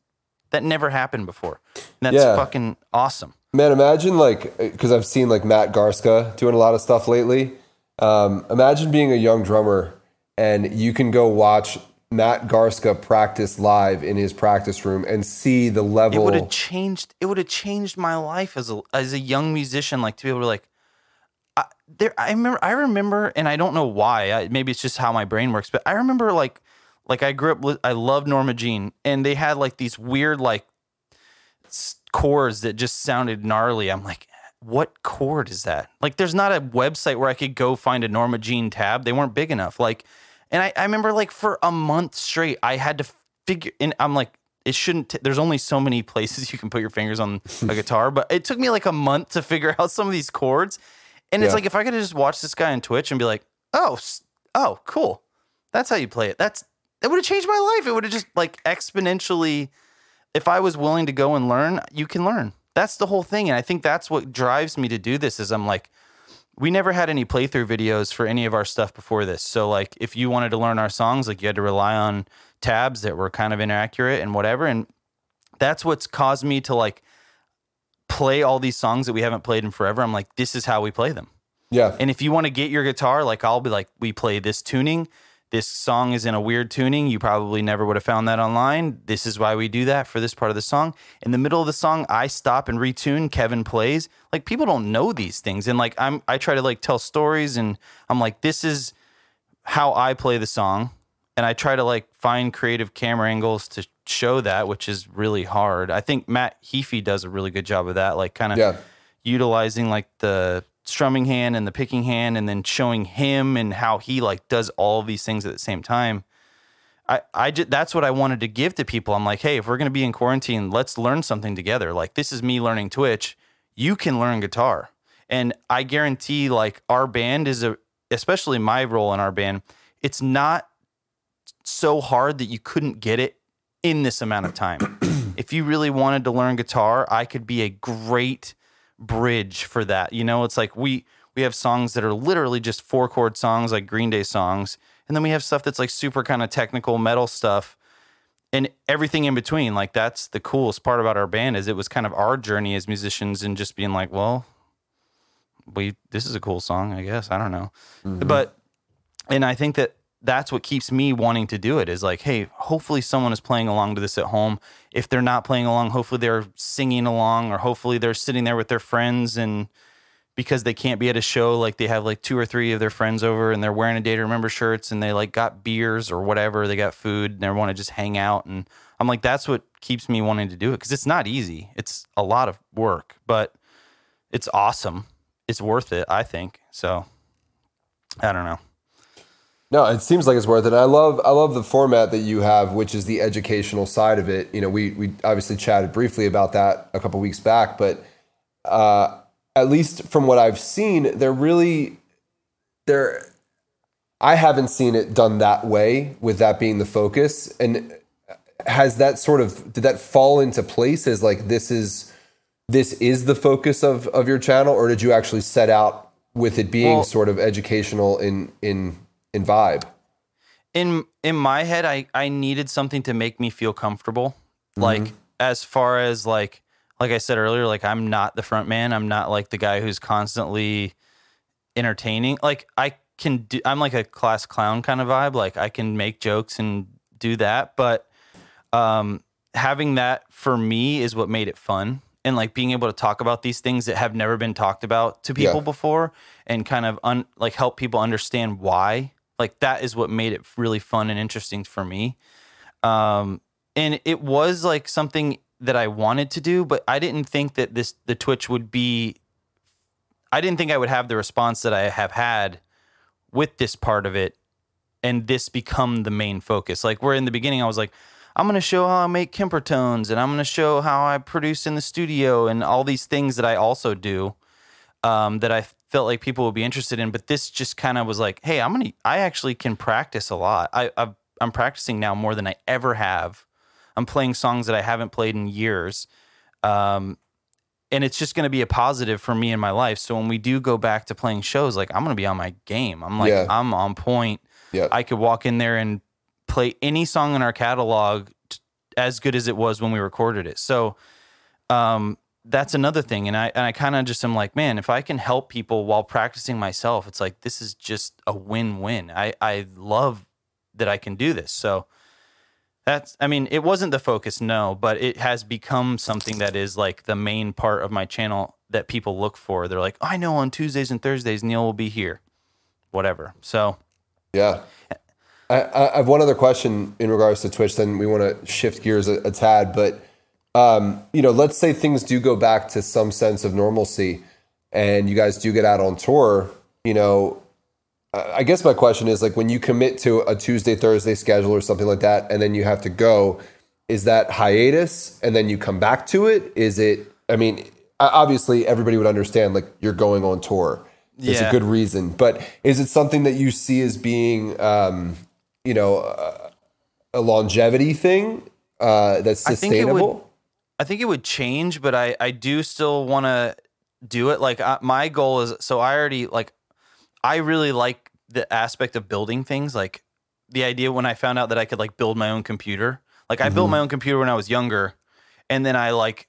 that never happened before. And that's Yeah. fucking awesome. Man, imagine like because I've seen like Matt Garstka doing a lot of stuff lately. Um, imagine being a young drummer and you can go watch Matt Garstka practice live in his practice room and see the level. It would have changed it would have changed my life as a as a young musician like to be able to like I, there I remember I remember and I don't know why I, maybe it's just how my brain works but I remember like like I grew up I loved Norma Jean and they had like these weird like chords that just sounded gnarly I'm like what chord is that? Like there's not a website where I could go find a Norma Jean tab. They weren't big enough. Like and I, I remember like for a month straight I had to figure and I'm like it shouldn't t- there's only so many places you can put your fingers on a guitar but it took me like a month to figure out some of these chords. And it's Yeah. like if i could just watch this guy on twitch and be like oh oh cool. That's how you play it. That's it would have changed my life. It would have just like exponentially if i was willing to go and learn you can learn that's the whole thing and i think that's what drives me to do this is i'm like we never had any playthrough videos for any of our stuff before this. So like if you wanted to learn our songs, like you had to rely on tabs that were kind of inaccurate and whatever. And that's what's caused me to like play all these songs that we haven't played in forever. I'm like, this is how we play them. yeah. And if you want to get your guitar, like I'll be like, we play this tuning. This song is in a weird tuning. You probably never would have found that online. This is why we do that for this part of the song. In the middle of the song, I stop and retune. Kevin plays. Like people don't know these things, and like I'm, I try to like tell stories, and I'm like, this is how I play the song, and I try to like find creative camera angles to show that, which is really hard. I think Matt Heafy does a really good job of that, like kind of Yeah. utilizing like the strumming hand and the picking hand, and then showing him and how he like does all these things at the same time. I, I just, that's what I wanted to give to people. I'm like, hey, if we're going to be in quarantine, let's learn something together. Like, this is me learning Twitch. You can learn guitar. And I guarantee, like, our band is a, especially my role in our band, it's not so hard that you couldn't get it in this amount of time. if you really wanted to learn guitar, I could be a great bridge for that. You know, it's like we we have songs that are literally just four chord songs like Green Day songs, and then we have stuff that's like super kind of technical metal stuff and everything in between. Like that's the coolest part about our band is it was kind of our journey as musicians and just being like, well, we this is a cool song, I guess. I don't know. Mm-hmm. But and I think that that's what keeps me wanting to do it is like, hey, hopefully someone is playing along to this at home. If they're not playing along, hopefully they're singing along or hopefully they're sitting there with their friends and because they can't be at a show, like they have like two or three of their friends over and they're wearing a day to remember shirts and they like got beers or whatever, they got food and they want to just hang out. And I'm like, that's what keeps me wanting to do it because it's not easy. It's a lot of work, but it's awesome. It's worth it, I think. So I don't know. No, it seems like it's worth it. I love I love the format that you have, which is the educational side of it. You know, we we obviously chatted briefly about that a couple weeks back, but uh, at least from what I've seen, they're really they're I haven't seen it done that way with that being the focus. And has that sort of did that fall into place as like this is this is the focus of of your channel, or did you actually set out with it being Well- sort of educational in in in vibe? in in my head I I needed something to make me feel comfortable. Like as far as like like I said earlier, like I'm not the front man. I'm not like the guy who's constantly entertaining. Like I can do I'm like a class clown kind of vibe. Like I can make jokes and do that, but um having that for me is what made it fun and like being able to talk about these things that have never been talked about to people Yeah. before and kind of un, like help people understand why like that is what made it really fun and interesting for me um and it was like something that I wanted to do but I didn't think that this the Twitch would be I didn't think I would have the response that I have had with this part of it and this become the main focus. Like where in the beginning I was like, I'm gonna show how I make Kemper tones and I'm gonna show how I produce in the studio and all these things that I also do um, that I felt like people would be interested in. But this just kind of was like, hey, I'm gonna I actually can practice a lot. I I've, I'm practicing now more than I ever have. I'm playing songs that I haven't played in years. Um, and it's just going to be a positive for me in my life. So when we do go back to playing shows, like I'm going to be on my game. I'm like, Yeah. I'm on point. Yeah. I could walk in there and play any song in our catalog t- as good as it was when we recorded it. So, um, that's another thing. And I, and I kind of just am like, man, if I can help people while practicing myself, it's like, this is just a win-win. I, I love that I can do this. So, that's, I mean, it wasn't the focus, no, but it has become something that is like the main part of my channel that people look for. They're like, I know on Tuesdays and Thursdays, Neil will be here, whatever. So, Yeah. I, I I have one other question in regards to Twitch. Then we want to shift gears a, a tad, but um, you know, let's say things do go back to some sense of normalcy, and you guys do get out on tour. You know, I guess my question is like when you commit to a Tuesday Thursday schedule or something like that, and then you have to go. Is that hiatus, and then you come back to it? Is it? I mean, obviously everybody would understand like you're going on tour. It's a good reason, but is it something that you see as being, um, you know, a, a longevity thing uh, that's I think it would- sustainable? I think it would change, but I I do still want to do it. Like I, my goal is so I already like I really like the aspect of building things. Like the idea when I found out that I could like build my own computer. Like I built mm-hmm. my own computer when I was younger, and then I like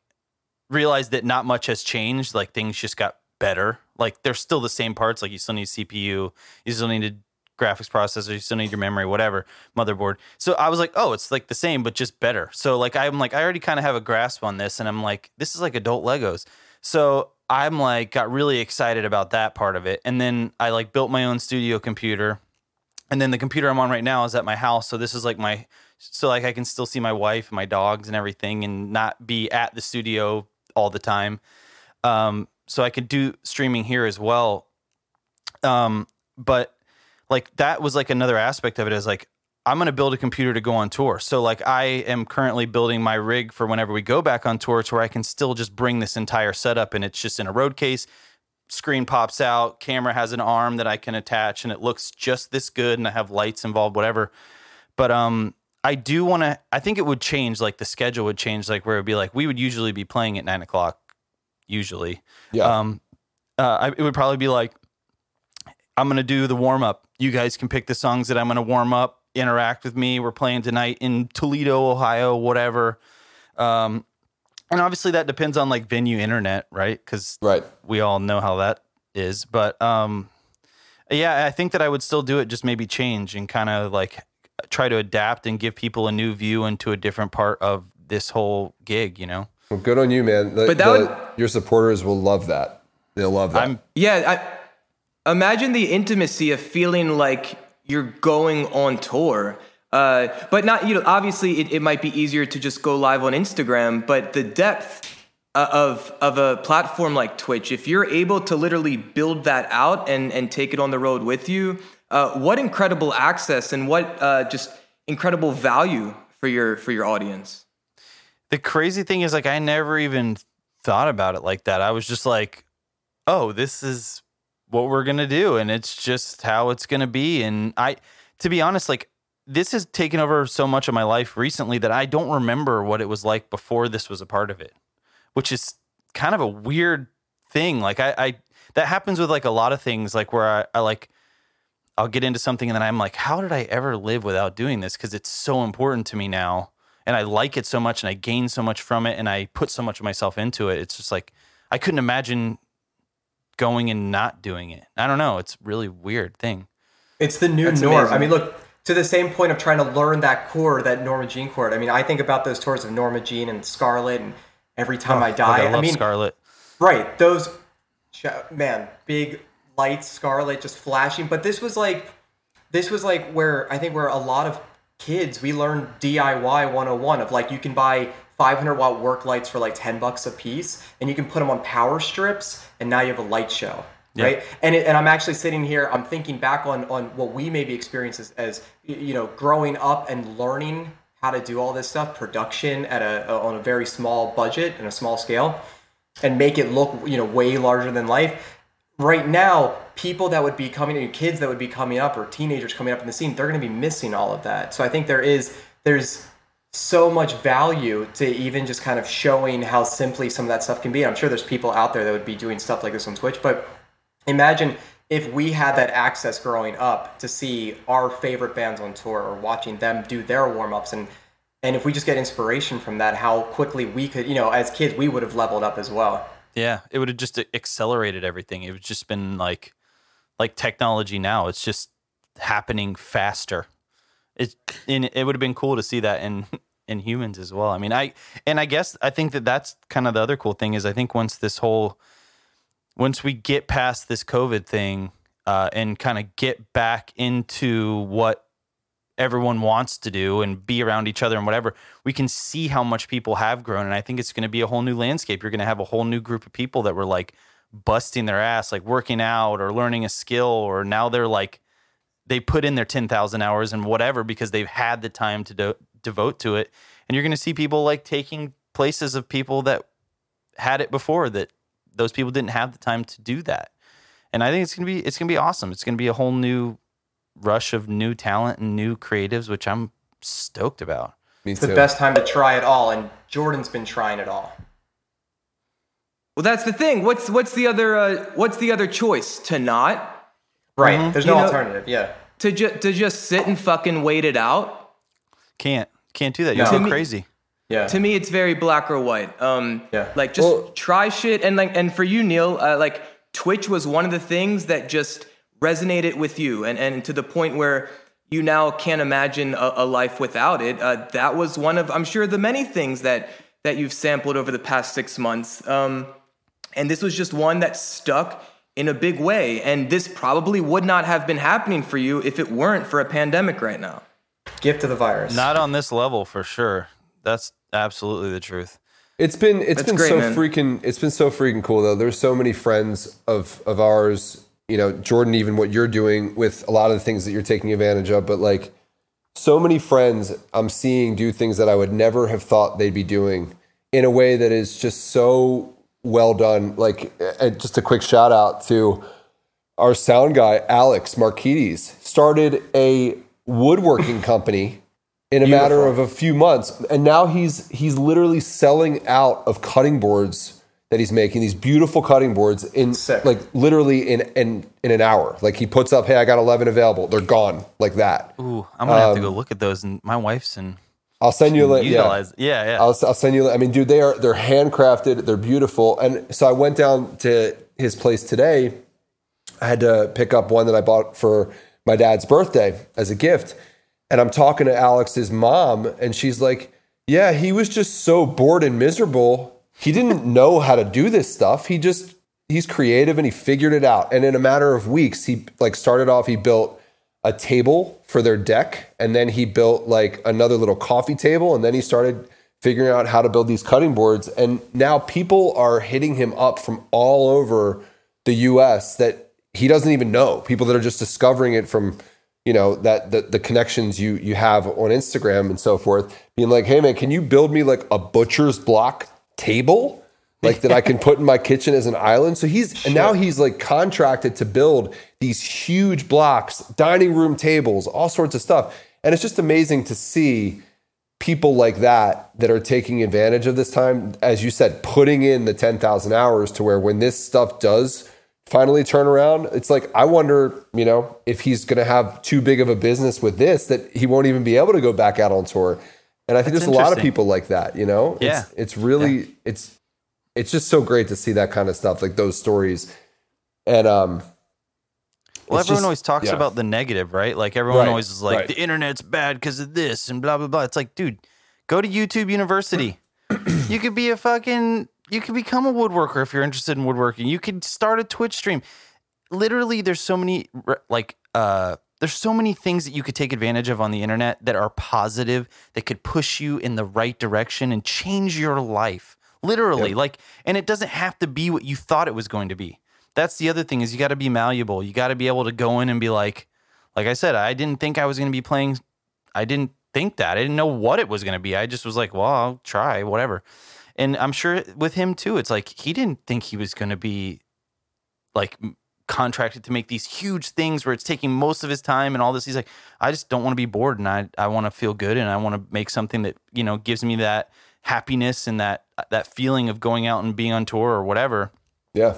realized that not much has changed. Like things just got better. Like they're still the same parts. Like you still need CPU, you still need graphics processor, you still need your memory, whatever, motherboard. So I was like, oh, it's like the same, but just better. So like I'm like, I already kind of have a grasp on this, and I'm like, this is like adult Legos. So I'm like got really excited about that part of it. And then I like built my own studio computer and then the computer I'm on right now is at my house. So this is like my so like I can still see my wife and my dogs and everything, and not be at the studio all the time. Um, so I could do streaming here as well. Um, but like that was like another aspect of it is like I'm going to build a computer to go on tour. So like I am currently building my rig for whenever we go back on tour to where I can still just bring this entire setup and it's just in a road case. Screen pops out, camera has an arm that I can attach and it looks just this good and I have lights involved, whatever. But um I do want to I think it would change like the schedule would change like where it would be like we would usually be playing at nine o'clock usually. Yeah. Um uh, I, it would probably be like I'm gonna do the warm up. You guys can pick the songs that I'm gonna warm up. Interact with me. We're playing tonight in Toledo, Ohio, whatever. Um, and obviously that depends on like venue internet, right? Because right. we all know how that is. But um, yeah, I think that I would still do it, just maybe change and kind of like try to adapt and give people a new view into a different part of this whole gig. You know. Well, good on you, man. The, But that the- would- your supporters will love that. They'll love that. I'm Yeah, I imagine the intimacy of feeling like you're going on tour. Uh, but not, you know, obviously it, it might be easier to just go live on Instagram, but the depth uh, of of a platform like Twitch, if you're able to literally build that out and and take it on the road with you, uh, what incredible access and what uh, just incredible value for your for your audience. the crazy thing is like I never even thought about it like that. I was just like, "Oh, this is what we're going to do and it's just how it's going to be." And I to be honest, like this has taken over so much of my life recently that I don't remember what it was like before this was a part of it, which is kind of a weird thing. Like I, I that happens with like a lot of things like where I, I like I'll get into something and then I'm like, how did I ever live without doing this? Because it's so important to me now. And I like it so much and I gain so much from it and I put so much of myself into it. It's just like, I couldn't imagine going and not doing it. I don't know. It's a really weird thing. It's the new That's norm. amazing. I mean, look to the same point of trying to learn that chord, that Norma Jean chord. I mean, I think about those tours of Norma Jean and Scarlet, and every time I Like, die. I love mean, Scarlet. right? Those, man, big lights, Scarlet, just flashing. But this was like, this was like where I think where a lot of kids we learned DIY 101 of like you can buy 500 watt work lights for like 10 bucks a piece, and you can put them on power strips, and now you have a light show right? And it, and i'm actually sitting here i'm thinking back on on what we maybe experienced as, as you know growing up and learning how to do all this stuff production at a on a very small budget and a small scale and make it look you know way larger than life. Right now people that would be coming in, kids that would be coming up or teenagers coming up in the scene they're going to be missing all of that. So i think there is there's so much value to even just kind of showing how simply some of that stuff can be i'm sure there's people out there that would be doing stuff like this on twitch but imagine if we had that access growing up to see our favorite bands on tour or watching them do their warm-ups and and if we just get inspiration from that how quickly we could you know as kids we would have leveled up as well Yeah, it would have just accelerated everything. It would just been like like technology now. It's just happening faster. It and it would have been cool to see that in in humans as well. I mean, I and I guess I think that that's kind of the other cool thing is I think once this whole once we get past this COVID thing uh, and kind of get back into what everyone wants to do and be around each other and whatever, we can see how much people have grown. And I think it's going to be a whole new landscape. You're going to have a whole new group of people that were like busting their ass, like working out or learning a skill, or now they're like, they put in their 10,000 hours and whatever because they've had the time to do, devote to it. And you're going to see people like taking places of people that had it before that those people didn't have the time to do that. And I think it's going to be, it's going to be awesome. It's going to be a whole new rush of new talent and new creatives, which I'm stoked about. Me it's the best time to try it all and jordan's been trying it all Well, that's the thing. What's what's the other uh, what's the other choice? To not right there's no You know- alternative yeah to just to just sit and fucking wait it out. Can't, can't do that. You're No. too me- crazy. yeah To me, it's very black or white. Um, Yeah. Like just Well- try shit and like and for you, Neil, uh, like Twitch was one of the things that just resonated with you, and and to the point where you now can't imagine a, a life without it. Uh, that was one of I'm sure the many things that that you've sampled over the past six months. Um, and this was just one that stuck in a big way. And this probably would not have been happening for you if it weren't for a pandemic right now. Gift of the virus. Not on this level for sure. That's absolutely the truth. It's been it's That's been great, so man. freaking it's been so freaking cool though. There's so many friends of of ours, you know, Jordan, even what you're doing with a lot of the things that you're taking advantage of, but like so many friends I'm seeing do things that I would never have thought they'd be doing in a way that is just so well done. Like just a quick shout out to our sound guy Alex Marquides started a woodworking company in a matter of a few months and now he's he's literally selling out of cutting boards that he's making these beautiful cutting boards in Sick. like literally in in in an hour like he puts up hey I got 11 available they're gone like that Ooh, I'm gonna have to Um, go look at those. And my wife's in I'll send you a link yeah. Yeah, yeah. I'll, I'll send you. I mean, dude, they are they're handcrafted. They're beautiful. And so I went down to his place today. I had to pick up one that I bought for my dad's birthday as a gift. And I'm talking to Alex's mom, and she's like, "Yeah, he was just so bored and miserable. He didn't know how to do this stuff. He just he's creative and he figured it out. And in a matter of weeks, he like started off. He built a table for their deck and then he built like another little coffee table and then he started figuring out how to build these cutting boards. And now people are hitting him up from all over the US that he doesn't even know. People that are just discovering it from you know that the, the connections you you have on Instagram and so forth being like hey man can you build me like a butcher's block table like that I can put in my kitchen as an island. So he's and now he's like contracted to build these huge blocks, dining room tables, all sorts of stuff. And it's just amazing to see people like that that are taking advantage of this time, as you said, putting in the 10,000 hours to where when this stuff does finally turn around, it's like, I wonder, you know, if he's going to have too big of a business with this that he won't even be able to go back out on tour. And I think That's there's a lot of people like that, you know? Yeah. It's, it's really, it's, it's just so great to see that kind of stuff, like those stories. And, um, Well, everyone just- always talks yeah. about the negative, right? Like everyone Right, always is like, right. the internet's bad because of this and blah blah blah. It's like, dude, go to YouTube University. you could be a fucking, you could become a woodworker if you're interested in woodworking. You could start a Twitch stream. Literally, there's so many like, uh, there's so many things that you could take advantage of on the internet that are positive that could push you in the right direction and change your life. Literally, like, and it doesn't have to be what you thought it was going to be that's the other thing is you got to be malleable. You got to be able to go in and be like, like I said, I didn't think I was going to be playing. I didn't think that. I didn't know what it was going to be. I just was like, well, I'll try, whatever. And I'm sure with him too, it's like he didn't think he was going to be like contracted to make these huge things where it's taking most of his time and all this. He's like, I just don't want to be bored and I, I want to feel good and I want to make something that, you know, gives me that happiness and that, that feeling of going out and being on tour or whatever. yeah.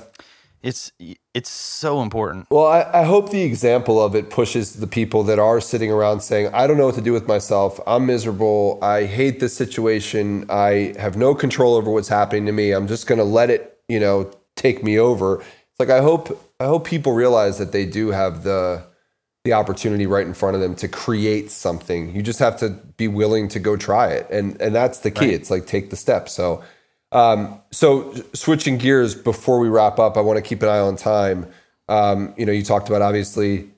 It's it's so important. Well, I, I hope the example of it pushes the people that are sitting around saying, I don't know what to do with myself. I'm miserable. I hate this situation. I have no control over what's happening to me. I'm just going to let it, you know, take me over. It's like I hope I hope people realize that they do have the the opportunity right in front of them to create something. You just have to be willing to go try it. And and that's the key. Right. It's like take the step. So um, so switching gears before we wrap up, I want to keep an eye on time. Um, you know, you talked about obviously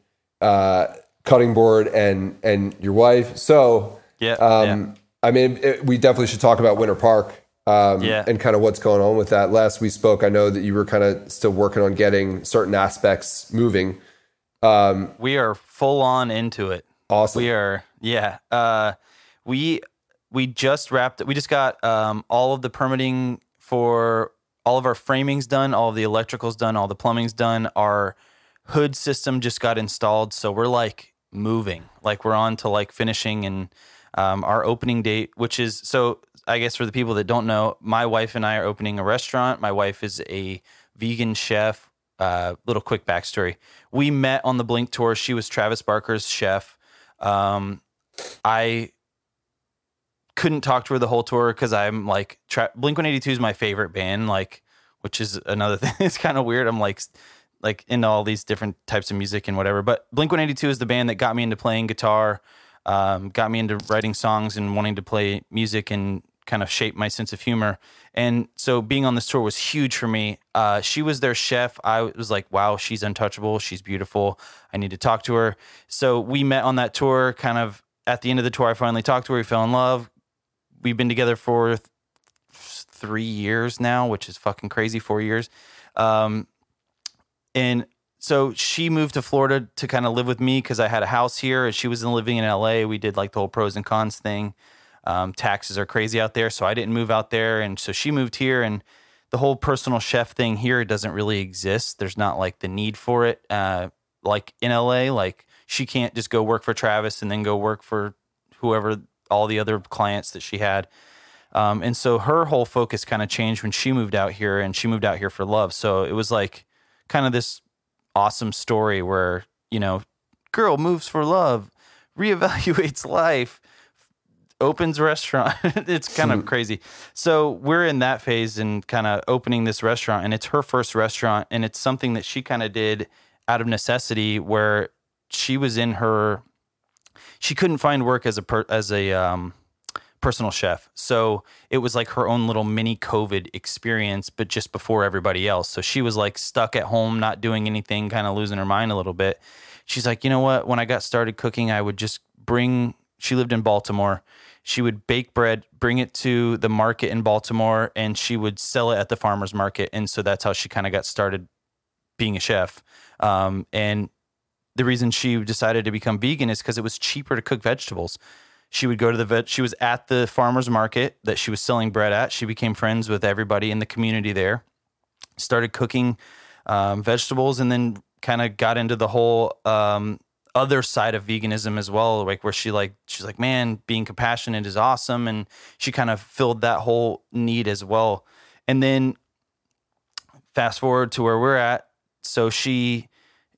uh, cutting board and and your wife. So Yeah, um, I mean, it, we definitely should talk about Winter Park. Um, Yeah. and kind of what's going on with that. Last we spoke, I know that you were kind of still working on getting certain aspects moving. Um, we are full on into it. awesome. We are, yeah. Uh, we we just wrapped. We just got um, all of the permitting for all of our framings done, all of the electricals done, all the plumbing's done. Our hood system just got installed, so we're like moving. Like we're on to like finishing and um, our opening date, which is so. I guess for the people that don't know, my wife and I are opening a restaurant. My wife is a vegan chef. Uh, little quick backstory: We met on the Blink tour. She was Travis Barker's chef. Um, I couldn't talk to her the whole tour because I'm like tra- Blink 182 is my favorite band, like which is another thing. It's kind of weird. I'm like like into all these different types of music and whatever. But Blink 182 is the band that got me into playing guitar, um, got me into writing songs and wanting to play music and kind of shaped my sense of humor. And so being on this tour was huge for me. Uh, she was their chef. I was like, wow, she's untouchable. She's beautiful. I need to talk to her. So we met on that tour. Kind of at the end of the tour, I finally talked to her. We fell in love. We've been together for th- three years now, which is fucking crazy. Four years. Um, and so she moved to Florida to kind of live with me because I had a house here. She was living in LA. We did like the whole pros and cons thing. Um, taxes are crazy out there, so I didn't move out there, and so she moved here. And the whole personal chef thing here doesn't really exist. There's not like the need for it. Uh, like in LA, like she can't just go work for Travis and then go work for whoever all the other clients that she had. Um, and so her whole focus kind of changed when she moved out here, and she moved out here for love. So it was like kind of this awesome story where you know, girl moves for love, reevaluates life, opens restaurant. it's kind of crazy. So we're in that phase and kind of opening this restaurant, and it's her first restaurant, and it's something that she kind of did out of necessity, where she was in her, she couldn't find work as a per, as a um, personal chef. So it was like her own little mini COVID experience, but just before everybody else. So she was like stuck at home, not doing anything, kind of losing her mind a little bit. She's like, you know what? When I got started cooking, I would just bring, she lived in Baltimore. She would bake bread, bring it to the market in Baltimore, and she would sell it at the farmer's market. And so that's how she kind of got started being a chef. Um, and the reason she decided to become vegan is because it was cheaper to cook vegetables she would go to the vet. She was at the farmer's market that she was selling bread at. She became friends with everybody in the community there, started cooking um, vegetables, and then kind of got into the whole um, other side of veganism as well. Like where she like she's like, man, being compassionate is awesome, and she kind of filled that whole need as well. And then fast forward to where we're at, so she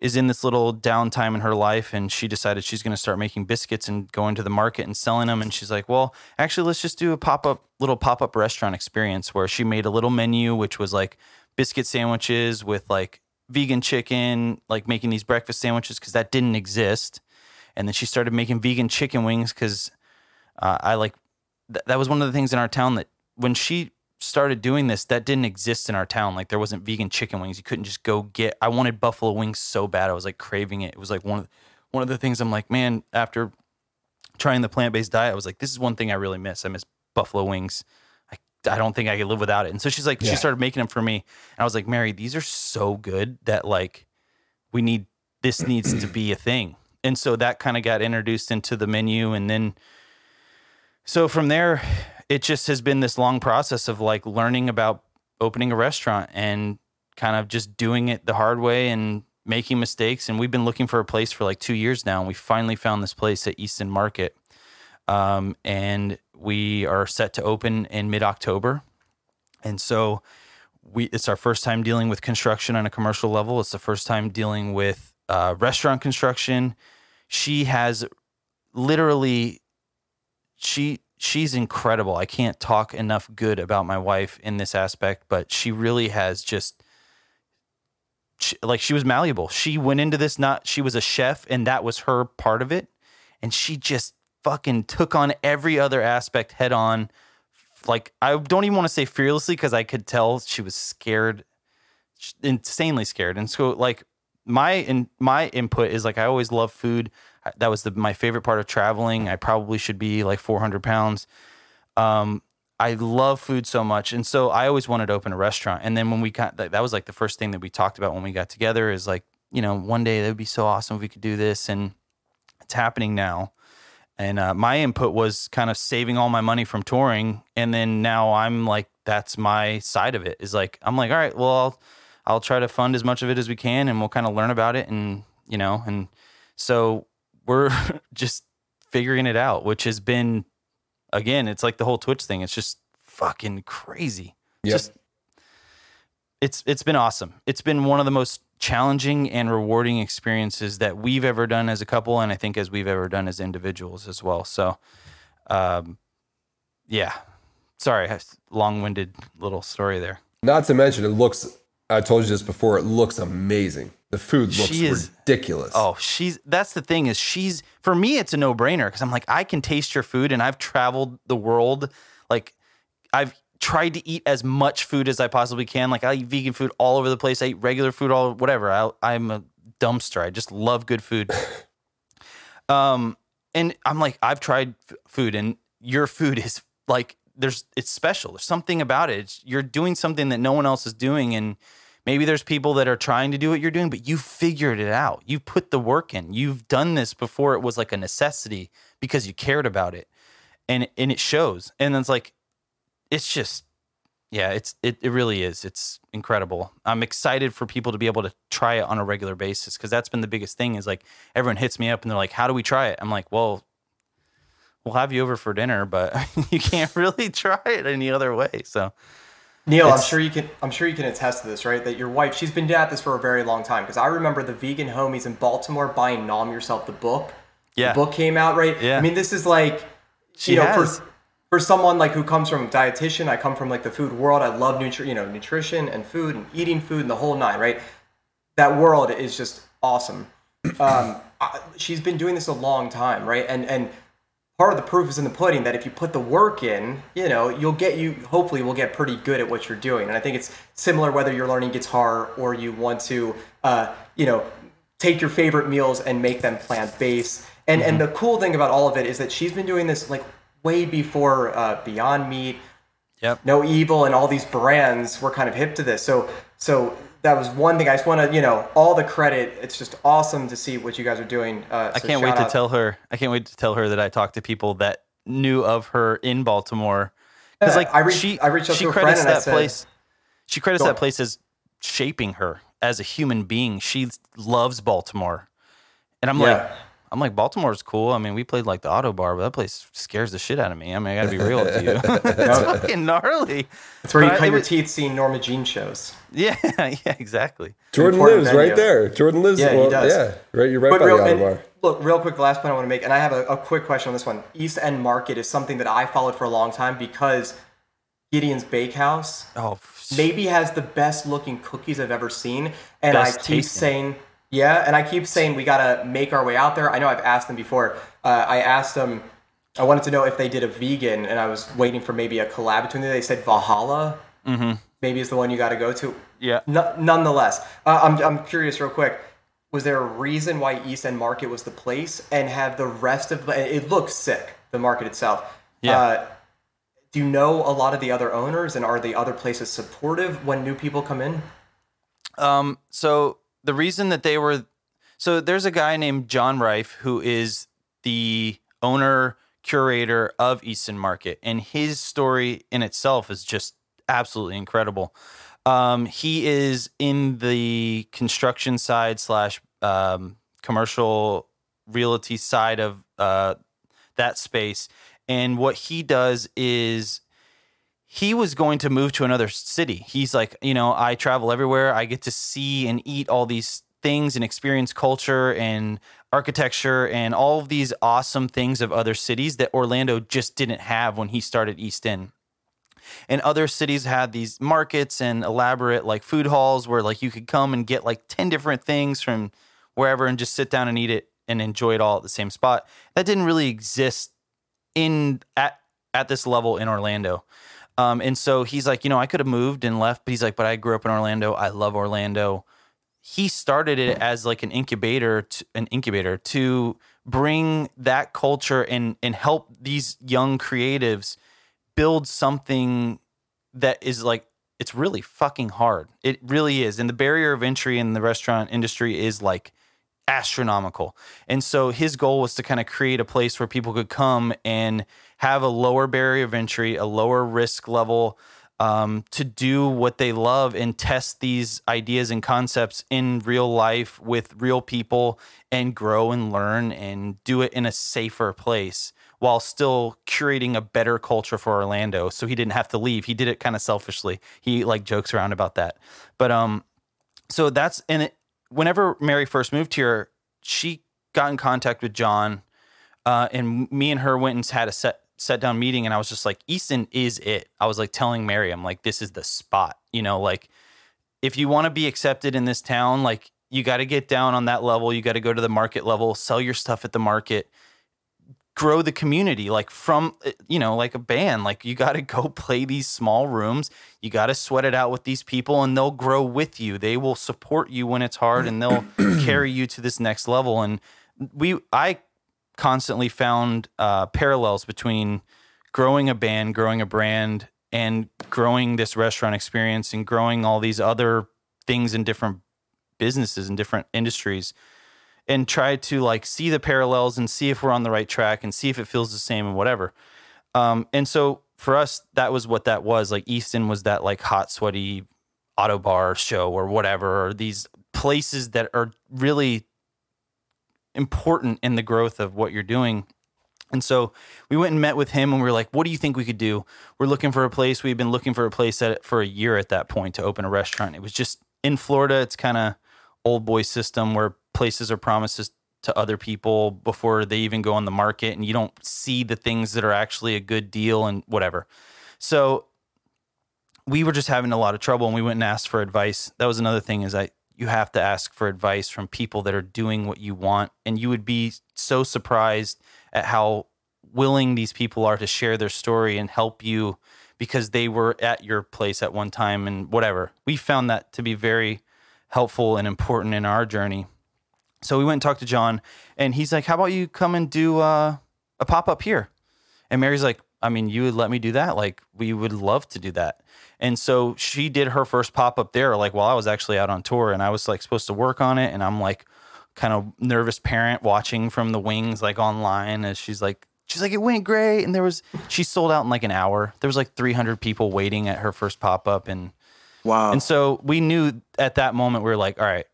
is in this little downtime in her life and she decided she's going to start making biscuits and going to the market and selling them and she's like well actually let's just do a pop-up little pop-up restaurant experience where she made a little menu which was like biscuit sandwiches with like vegan chicken like making these breakfast sandwiches because that didn't exist and then she started making vegan chicken wings because uh, i like th- that was one of the things in our town that when she started doing this, that didn't exist in our town. Like there wasn't vegan chicken wings. You couldn't just go get. I wanted buffalo wings so bad. I was like craving it. It was like one of one of the things I'm like, man. After trying the plant based diet, I was like, this is one thing I really miss. I miss buffalo wings. I don't think I could live without it. And so she's like, yeah. she started making them for me, and I was like, Mary, these are so good that like we need this needs to be a thing. And so that kind of got introduced into the menu, and then so from there it just has been this long process of like learning about opening a restaurant and kind of just doing it the hard way and making mistakes. And we've been looking for a place for like two years now. And we finally found this place at East End Market. Um, and we are set to open in mid October. And so we it's our first time dealing with construction on a commercial level. It's the first time dealing with uh, restaurant construction. She has literally she she's incredible. I can't talk enough good about my wife in this aspect, but she really has just she, like she was malleable. She went into this not she was a chef and that was her part of it and she just fucking took on every other aspect head on. Like I don't even want to say fearlessly cuz I could tell she was scared insanely scared. And so like my in my input is like I always love food that was the, my favorite part of traveling. I probably should be like 400 pounds. Um, I love food so much, and so I always wanted to open a restaurant. And then when we got that was like the first thing that we talked about when we got together is like, you know, one day that would be so awesome if we could do this, and it's happening now. And uh, my input was kind of saving all my money from touring, and then now I'm like, that's my side of it. Is like I'm like, all right, well, I'll I'll try to fund as much of it as we can, and we'll kind of learn about it, and you know, and so we're just figuring it out, which has been again, it's like the whole Twitch thing. It's just fucking crazy. Yep. Just it's it's been awesome. It's been one of the most challenging and rewarding experiences that we've ever done as a couple, and I think as we've ever done as individuals as well. So, um, yeah. Sorry, long-winded little story there. Not to mention, it looks. I told you this before. It looks amazing. The food looks she is, ridiculous. Oh, she's that's the thing is she's for me it's a no-brainer cuz I'm like I can taste your food and I've traveled the world like I've tried to eat as much food as I possibly can. Like I eat vegan food all over the place. I eat regular food all whatever. I, I'm a dumpster. I just love good food. um, and I'm like, I've tried f- food, and your food is like there's it's special. There's something about it. It's, you're doing something that no one else is doing, and maybe there's people that are trying to do what you're doing, but you figured it out. You put the work in. You've done this before. It was like a necessity because you cared about it, and and it shows. And it's like, it's just yeah, it's it, it really is. It's incredible. I'm excited for people to be able to try it on a regular basis because that's been the biggest thing. Is like everyone hits me up and they're like, "How do we try it?" I'm like, "Well, we'll have you over for dinner, but you can't really try it any other way." So, Neil, I'm sure you can. I'm sure you can attest to this, right? That your wife, she's been at this for a very long time. Because I remember the vegan homies in Baltimore buying "Nom Yourself" the book. yeah, The book came out, right? Yeah. I mean, this is like, She you know, has. for for someone like who comes from dietitian, I come from like the food world. I love nutri- you know, nutrition and food and eating food and the whole nine, right? That world is just awesome. Um, I, she's been doing this a long time, right? And and part of the proof is in the pudding that if you put the work in, you know, you'll get you hopefully will get pretty good at what you're doing. And I think it's similar whether you're learning guitar or you want to, uh, you know, take your favorite meals and make them plant based. And and the cool thing about all of it is that she's been doing this like way before uh, Beyond Meat, yep. No Evil, and all these brands were kind of hip to this. So so that was one thing. I just want to you know all the credit. It's just awesome to see what you guys are doing. Uh, I can't wait shout to tell her. I can't wait to tell her that I talked to people that knew of her in Baltimore. Because like I reached- she, I reached out she to a friend credits I that said- place. She credits that place as shaping her as a human being. She loves Baltimore, and I'm like, Yeah. I'm like, Baltimore's cool. I mean, we played like the Ottobar, but that place scares the shit out of me. I mean, I got to be real with you. it's fucking gnarly. It's where you But cut your was- teeth seeing Norma Jean shows. Yeah, yeah, exactly. Jordan important lives right there. Jordan lives. Yeah, he does. Yeah, right. You're right But by real, the Ottobar. look, real quick, the last point I want to make, and I have a, a quick question on this one. East End Market is something that I followed for a long time because Gideon's Bakehouse Oh, maybe has the best looking cookies I've ever seen. And I Best keep tasting. saying, yeah, and I keep saying we gotta make our way out there. I know I've asked them before. Uh, I asked them, I wanted to know if they did a vegan, and I was waiting for maybe a collab between them. They said Valhalla, Mm-hmm. maybe is the one you got to go to. yeah. No, nonetheless, uh, I'm, I'm curious, real quick. Was there a reason why East End Market was the place, and have the rest of the? It looks sick, the market itself. Yeah. Uh, do you know a lot of the other owners, and are the other places supportive when new people come in? Um, so the reason that they were, so there's a guy named John Rife who is the owner curator of East End Market, and his story in itself is just absolutely incredible. Um, he is in the construction side slash um, commercial realty side of uh, that space, and what he does is he was going to move to another city. He's like, you know, I travel everywhere. I get to see and eat all these things and experience culture and architecture and all of these awesome things of other cities that Orlando just didn't have when he started East End. And other cities had these markets and elaborate like food halls where like you could come and get like 10 different things from wherever and just sit down and eat it and enjoy it all at the same spot. That didn't really exist in at at this level in Orlando. Um, and so he's like, you know, I could have moved and left, but he's like, but I grew up in Orlando. I love Orlando. He started it as like an incubator, to, an incubator to bring that culture and and help these young creatives build something that is like it's really fucking hard. It really is. And the barrier of entry in the restaurant industry is like astronomical. And so his goal was to kind of create a place where people could come and have a lower barrier of entry, a lower risk level um, to do what they love and test these ideas and concepts in real life with real people and grow and learn and do it in a safer place while still curating a better culture for Orlando. So he didn't have to leave. He did it kind of selfishly. He like jokes around about that. But um so that's and it, whenever Mary first moved here, she got in contact with John uh, and me and her went and had a set set down meeting and I was just like East End is it. I was like telling Mary I'm like this is the spot. You know, like if you want to be accepted in this town, like you got to get down on that level. You got to go to the market level, sell your stuff at the market, grow the community like from uh, you know like a band like you got to go play these small rooms you got to sweat it out with these people and they'll grow with you they will support you when it's hard and they'll carry you to this next level and we i constantly found uh, parallels between growing a band growing a brand and growing this restaurant experience and growing all these other things in different businesses and different industries and try to like see the parallels and see if we're on the right track and see if it feels the same and whatever. Um, and so for us, that was what that was. Like East End was that like hot, sweaty Ottobar show or whatever, or these places that are really important in the growth of what you're doing. And so we went and met with him and we were like, what do you think we could do? We're looking for a place. We've been looking for a place at, for a year at that point to open a restaurant. It was just in Florida. It's kind of old boy system where places are promises to other people before they even go on the market and you don't see the things that are actually a good deal and whatever. So we were just having a lot of trouble and we went and asked for advice. That was another thing is I you have to ask for advice from people that are doing what you want and you would be so surprised at how willing these people are to share their story and help you because they were at your place at one time and whatever. We found that to be very helpful and important in our journey. So we went and talked to John, and he's like, "How about you come and do uh, a pop up here?" And Mary's like, "I mean, you would let me do that? Like, we would love to do that." And so she did her first pop up there, like while I was actually out on tour, and I was like supposed to work on it, and I'm like, kind of nervous parent watching from the wings, like online, as she's like, she's like, it went great, and there was she sold out in like an hour. There was like 300 people waiting at her first pop up, and Wow. and so we knew at that moment we were like, all right,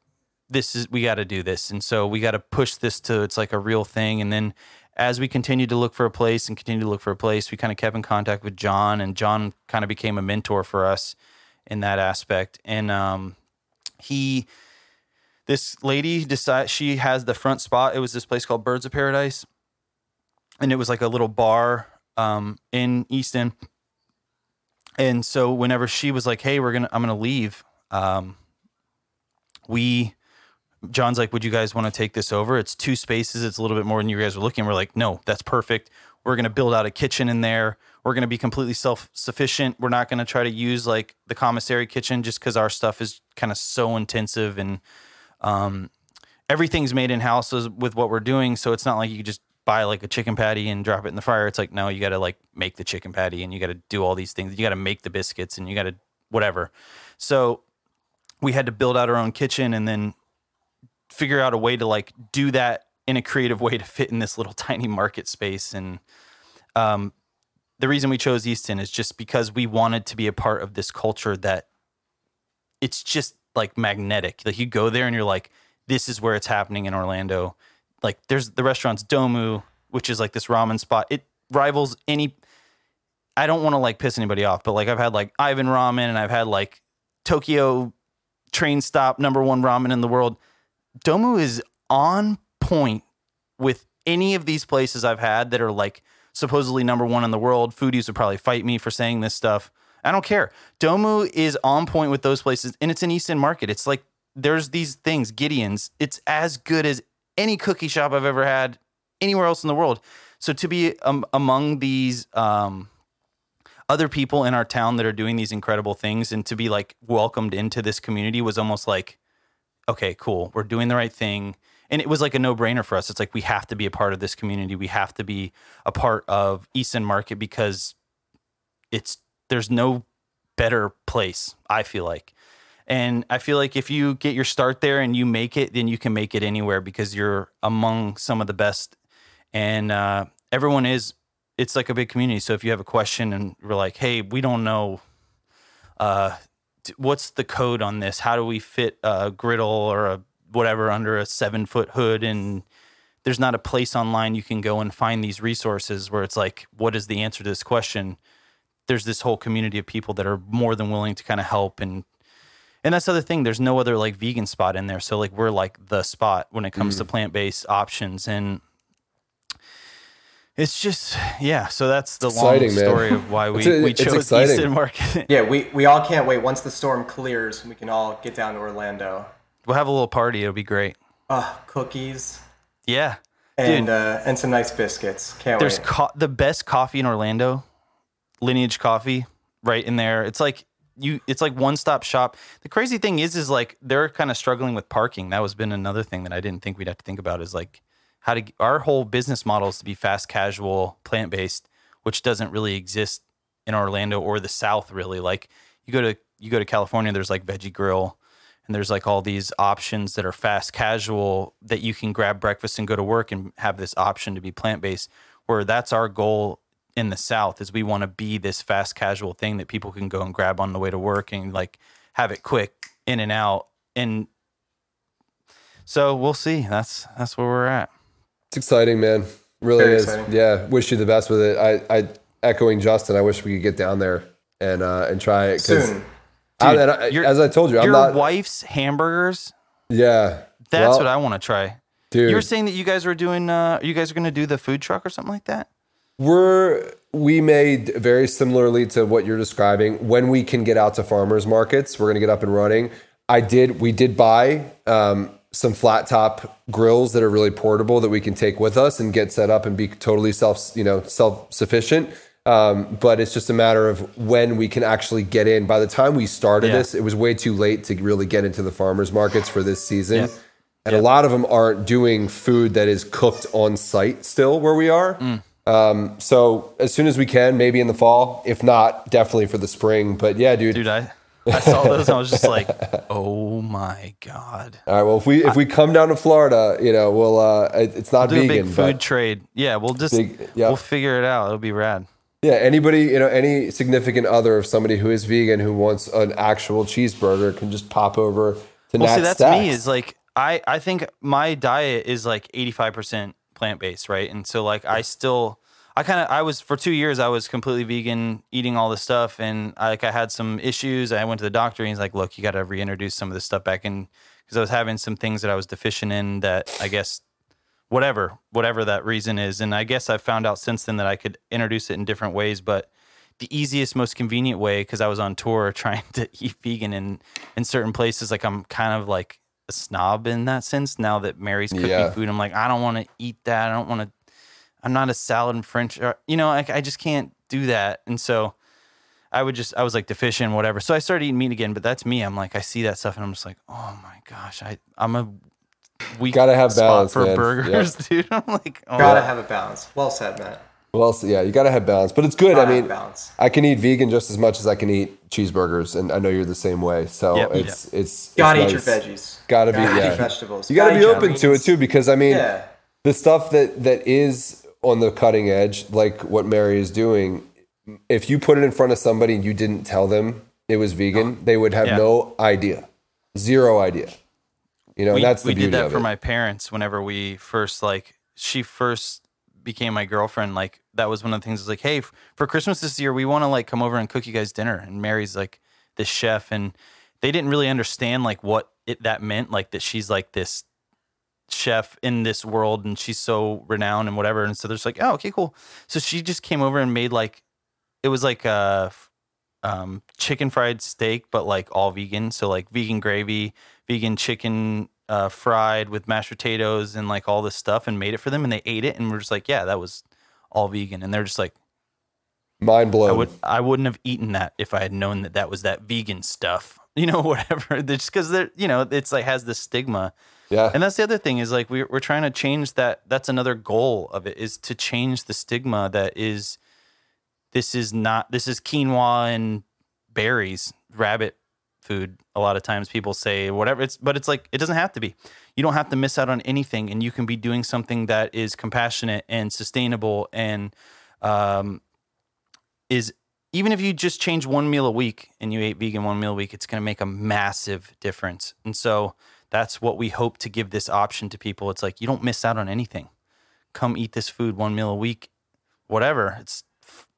this is we got to do this, and so we got to push this to it's like a real thing. And then as we continued to look for a place and continued to look for a place, we kind of kept in contact with John, and John kind of became a mentor for us in that aspect. And um, he, this lady decided she has the front spot. It was this place called Birds of Paradise, and it was like a little bar um, in East End and so whenever she was like, "Hey, we're gonna, I'm gonna leave," um, we, John's like, "Would you guys want to take this over? It's two spaces. It's a little bit more than you guys were looking." We're like, "No, that's perfect. We're gonna build out a kitchen in there. We're gonna be completely self sufficient. We're not gonna try to use like the commissary kitchen just because our stuff is kind of so intensive and um, everything's made in house with what we're doing. So it's not like you just buy like a chicken patty and drop it in the fryer. It's like, no, you got to like make the chicken patty and you got to do all these things. You got to make the biscuits and you got to whatever. So we had to build out our own kitchen and then figure out a way to like do that in a creative way to fit in this little tiny market space. And um, the reason we chose East End is just because we wanted to be a part of this culture that it's just like magnetic. Like you go there and you're like, this is where it's happening in Orlando. Like there's the restaurant's Domu, which is like this ramen spot. It rivals any. I don't want to like piss anybody off, but like I've had like Ivan Ramen and I've had like Tokyo train stop number one ramen in the world. Domu is on point with any of these places I've had that are like supposedly number one in the world. Foodies would probably fight me for saying this stuff. I don't care. Domu is on point with those places, and it's an East End Market. It's like there's these things, Gideon's. It's as good as any cookie shop I've ever had anywhere else in the world. So to be um, among these um, other people in our town that are doing these incredible things, and to be like welcomed into this community was almost like, okay, cool, we're doing the right thing. And it was like a no brainer for us. It's like we have to be a part of this community. We have to be a part of East End Market because it's there's no better place, I feel like. And I feel like if you get your start there and you make it, then you can make it anywhere because you're among some of the best. And uh, everyone is, it's like a big community. So if you have a question and we're like, hey, we don't know uh, what's the code on this? How do we fit a griddle or a whatever under a seven foot hood? And there's not a place online you can go and find these resources where it's like, what is the answer to this question? there's this whole community of people that are more than willing to kind of help and and that's the other thing there's no other like vegan spot in there so like we're like the spot when it comes mm. to plant-based options and it's just yeah so that's the exciting, long story man. of why we, a, we chose East End Market yeah we, we all can't wait once the storm clears we can all get down to Orlando we'll have a little party it'll be great oh cookies yeah and Dude. uh, and some nice biscuits. Can't There's wait. co- the best coffee in Orlando, Lineage Coffee, right in there. It's like you. It's like one stop shop. The crazy thing is, is like they're kind of struggling with parking. That was been another thing that I didn't think we'd have to think about. Is like how to our whole business model is to be fast casual, plant based, which doesn't really exist in Orlando or the South. Really, like you go to you go to California, there's like Veggie Grill. And there's like all these options that are fast casual that you can grab breakfast and go to work and have this option to be plant based. Where that's our goal in the South is we want to be this fast casual thing that people can go and grab on the way to work and like have it quick in and out. And so we'll see. That's that's where we're at. It's exciting, man. Really Very is. exciting. Yeah. Wish you the best with it. I, I echoing Justin. I wish we could get down there and uh, and try it. 'cause Soon. Dude, and I- your- as I told you, I'm Your not. wife's hamburgers. yeah. That's Well, what I want to try. dude. You were saying that you guys were doing. Uh, you guys are going to do the food truck or something like that. We're we made very similarly to what you're describing. When we can get out to farmers markets, we're gonna get up and running. I did. We did buy um, some flat top grills that are really portable that we can take with us and get set up and be totally self you know self sufficient. Um, but it's just a matter of when we can actually get in. By the time we started Yeah. this, it was way too late to really get into the farmers markets for this season. And a lot of them aren't doing food that is cooked on site still where we are. Mm. Um, so as soon as we can, maybe in the fall. If not, definitely for the spring. But yeah, dude. Dude, I I saw those and I was just like, oh my god. All right. Well, if we if we come down to Florida, you know, we'll. Uh, it- it's not do a vegan, big food trade. Yeah, we'll just Big- yeah. we'll figure it out. It'll be rad. yeah, anybody, you know, any significant other of somebody who is vegan who wants an actual cheeseburger can just pop over to Well, Nat's see, that's Stacks. me. Is like I I think my diet is like eighty five percent plant based, right? And so like I still I kind of I was for two years I was completely vegan, eating all this stuff, and I, like I had some issues. I went to the doctor, and he's like, "Look, you got to reintroduce some of this stuff back in," because I was having some things that I was deficient in that I guess whatever whatever that reason is, and I guess I've found out since then that I could introduce it in different ways, but the easiest, most convenient way because I was on tour trying to eat vegan in in certain places. Like I'm kind of like a snob in that sense. Now that Mary's cooking Yeah. food, I'm like I don't want to eat that. I don't want to. I'm not a salad and French. Or, you know, like I just can't do that. And so I would just I was like deficient, whatever. So I started eating meat again. But that's me. I'm like I see that stuff and I'm just like, oh my gosh, I I'm a weak Gotta have spot balance, for man. burgers, dude. I'm like, oh. Gotta have a balance. Well said, Matt. Well, so, yeah, you got to have balance, but it's good. Gotta I mean, balance. I can eat vegan just as much as I can eat cheeseburgers, and I know you're the same way. So Yep. it's it's Gotta it's eat your veggies. Gotta be yeah. vegetables. You gotta be eat open to it too, because I mean, Yeah. the stuff that that is on the cutting edge, like what Mary is doing, if you put it in front of somebody and you didn't tell them it was vegan, they would have Yeah. no idea, zero idea. You know, we, and that's the we did that for my parents whenever we first like she first became my girlfriend like that was one of the things was like hey for christmas this year we want to like come over and cook you guys dinner and mary's like this chef and they didn't really understand like what it that meant like that she's like this chef in this world and she's so renowned and whatever and so they're just like oh okay cool. So she just came over and made like it was like a um, chicken fried steak but like all vegan. So like vegan gravy vegan chicken uh, fried with mashed potatoes and like all this stuff and made it for them and they ate it and we're just like yeah that was all vegan. And they're just like Mind blown. I would I wouldn't have eaten that if I had known that that was that vegan stuff you know whatever. Just because they're you know it's like has this stigma yeah, and that's the other thing is like we're we're trying to change that. That's another goal of it is to change the stigma that is this is not this is quinoa and berries, rabbit food. A lot of times people say whatever it's but it's like it doesn't have to be. You don't have to miss out on anything and you can be doing something that is compassionate and sustainable and um is even if you just change one meal a week and you ate vegan one meal a week, it's going to make a massive difference. And so that's what we hope to give this option to people. It's like you don't miss out on anything. Come eat this food one meal a week, whatever. It's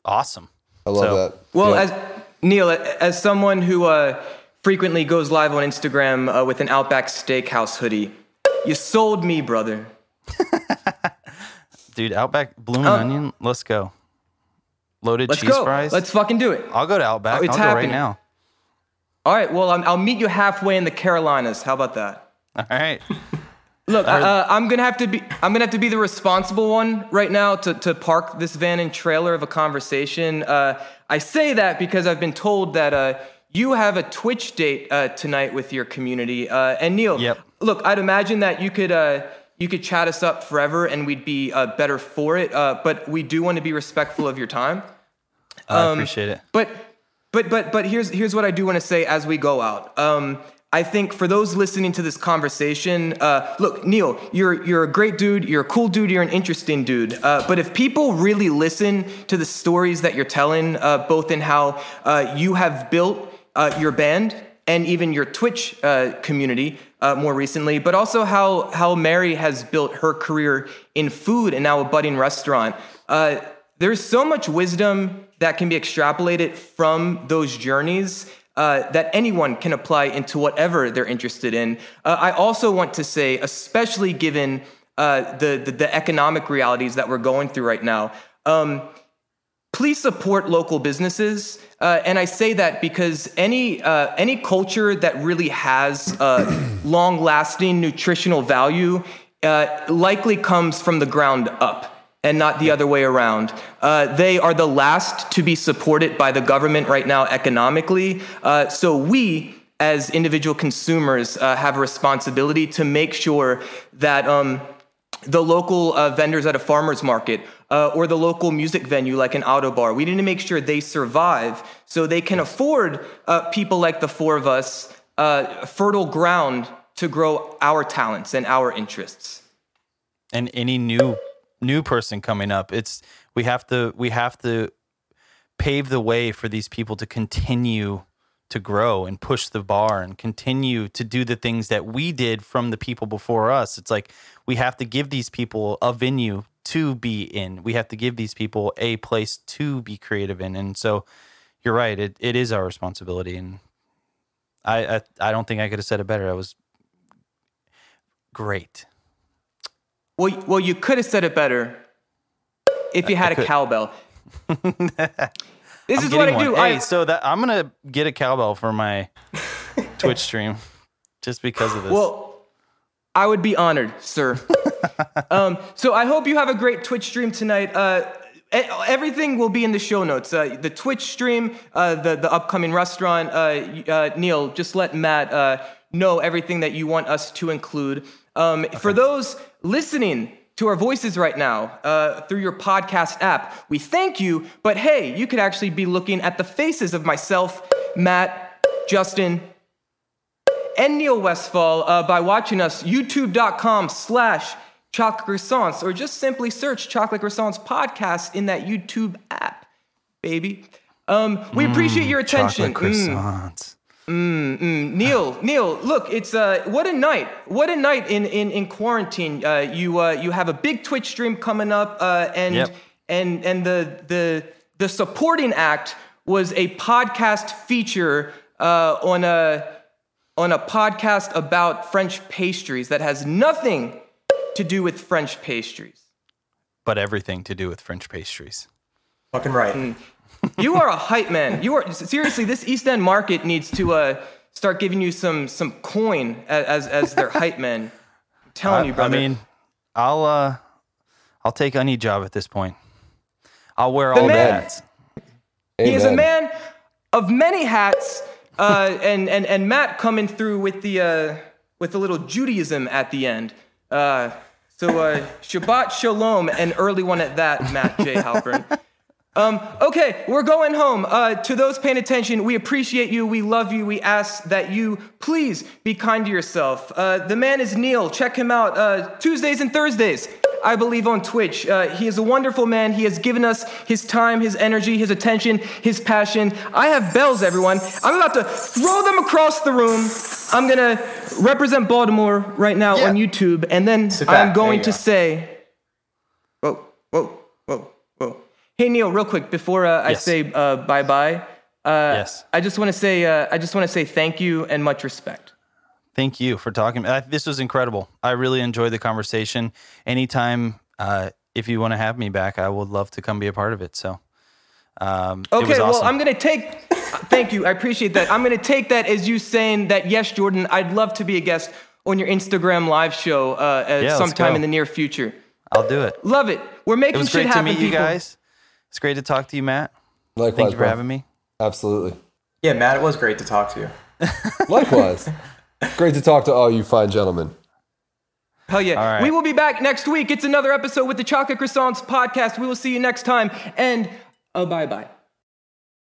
awesome. I love so- that. Well, Yeah. as Neil, as someone who uh, frequently goes live on Instagram uh, with an Outback Steakhouse hoodie, you sold me, brother. Dude, Outback blooming Um, onion, let's go. Loaded Let's cheese go. fries. Let's fucking do it. I'll go to Outback. Oh, it's I'll go right happening. now. All right. Well, I'm, I'll meet you halfway in the Carolinas. How about that? All right. Look, uh, I'm gonna have to be. I'm gonna have to be the responsible one right now to, to park this van and trailer of a conversation. Uh, I say that because I've been told that uh, you have a Twitch date uh, tonight with your community. Uh, and Neil, Yep. look, I'd imagine that you could uh, you could chat us up forever, and we'd be uh, better for it. Uh, but we do want to be respectful of your time. I appreciate it. But but but but here's here's what I do want to say as we go out. Um, I think for those listening to this conversation, uh, look, Neil, you're you're a great dude. You're a cool dude. You're an interesting dude. Uh, but if people really listen to the stories that you're telling, uh, both in how uh, you have built uh, your band and even your Twitch uh, community more recently, but also how how Mary has built her career in food and now a budding restaurant. There's so much wisdom that can be extrapolated from those journeys uh, that anyone can apply into whatever they're interested in. Uh, I also want to say, especially given uh, the, the the economic realities that we're going through right now. Um, please support local businesses. Uh, and I say that because any uh, any culture that really has uh, long-lasting nutritional value uh, likely comes from the ground up and not the other way around. Uh, they are the last to be supported by the government right now economically. Uh, so we, as individual consumers, uh, have a responsibility to make sure that. Um, the local uh, vendors at a farmer's market uh, or the local music venue like an Ottobar. We need to make sure they survive so they can afford uh, people like the four of us uh, fertile ground to grow our talents and our interests. and any new new person coming up it's we have to we have to pave the way for these people to continue to grow and push the bar and continue to do the things that we did from the people before us. It's like we have to give these people a venue to be in. We have to give these people a place to be creative in. And so you're right it, it is our responsibility. And I, I i don't think i could have said it better. I was great Well, well, you could have said it better if you had a cowbell. this is what I getting do. one. Hey, I, so that I'm gonna get a cowbell for my Twitch stream just because of this. Well, I would be honored, sir. um, so I hope you have a great Twitch stream tonight. Uh, everything will be in the show notes. Uh, the Twitch stream, uh, the the upcoming restaurant. Uh, uh, Neil, just let Matt uh, know everything that you want us to include. Um, For those listening to our voices right now uh, through your podcast app, we thank you. But hey, you could actually be looking at the faces of myself, Matt, Justin, and Neil Westfall uh, by watching us youtube.com slash chocolate croissants or just simply search chocolate croissants podcast in that YouTube app, baby. Um, we appreciate your attention. chocolate Mm. Croissants. Neil, Neil, look, it's uh, what a night! What a night in in in quarantine. Uh, you uh, you have a big Twitch stream coming up, uh, and Yep. and and the the the supporting act was a podcast feature uh, on a on a podcast about French pastries that has nothing to do with French pastries. But everything to do with French pastries. Fucking right. You are a hype man. You are seriously. This East End market needs to uh, start giving you some some coin as as their hype man. I'm telling you, brother. I mean, I'll uh, I'll take any job at this point. I'll wear The all the man- hats. he is a man of many hats. Uh, and and and Matt coming through with the uh, with a little Judaism at the end. Uh, so uh, Shabbat Shalom, an early one at that, Matt J. Halpern. Um, okay, we're going home. Uh, to those paying attention, we appreciate you. We love you. We ask that you please be kind to yourself. Uh, the man is Neil. Check him out uh, Tuesdays and Thursdays, I believe, on Twitch. Uh, he is a wonderful man. He has given us his time, his energy, his attention, his passion. I have bells, everyone. I'm about to throw them across the room. I'm going to represent Baltimore right now Yeah. on YouTube, and then I'm going to go. say, Whoa, whoa, whoa, whoa. Hey Neil, real quick before uh, I Yes. say uh, bye bye, uh, Yes. I just want to say uh, I just want to say thank you and much respect. Thank you for talking. Uh, this was incredible. I really enjoyed the conversation. Anytime, uh, if you want to have me back, I would love to come be a part of it. So, um, it Okay, was well. I'm gonna take. thank you, I appreciate that. I'm gonna take that as you saying that yes, Jordan, I'd love to be a guest on your Instagram live show uh, at Yeah, sometime in the near future. I'll do it. Love it. We're It making was shit great to happen. meet you people. guys. It's great to talk to you, Matt. Likewise, Thank you for bro. having me. Absolutely. Yeah, Matt, it was great to talk to you. Likewise. Great to talk to all you fine gentlemen. Hell yeah. All right. We will be back next week. It's another episode with the Chocolate Croissants podcast. We will see you next time. And uh, bye bye.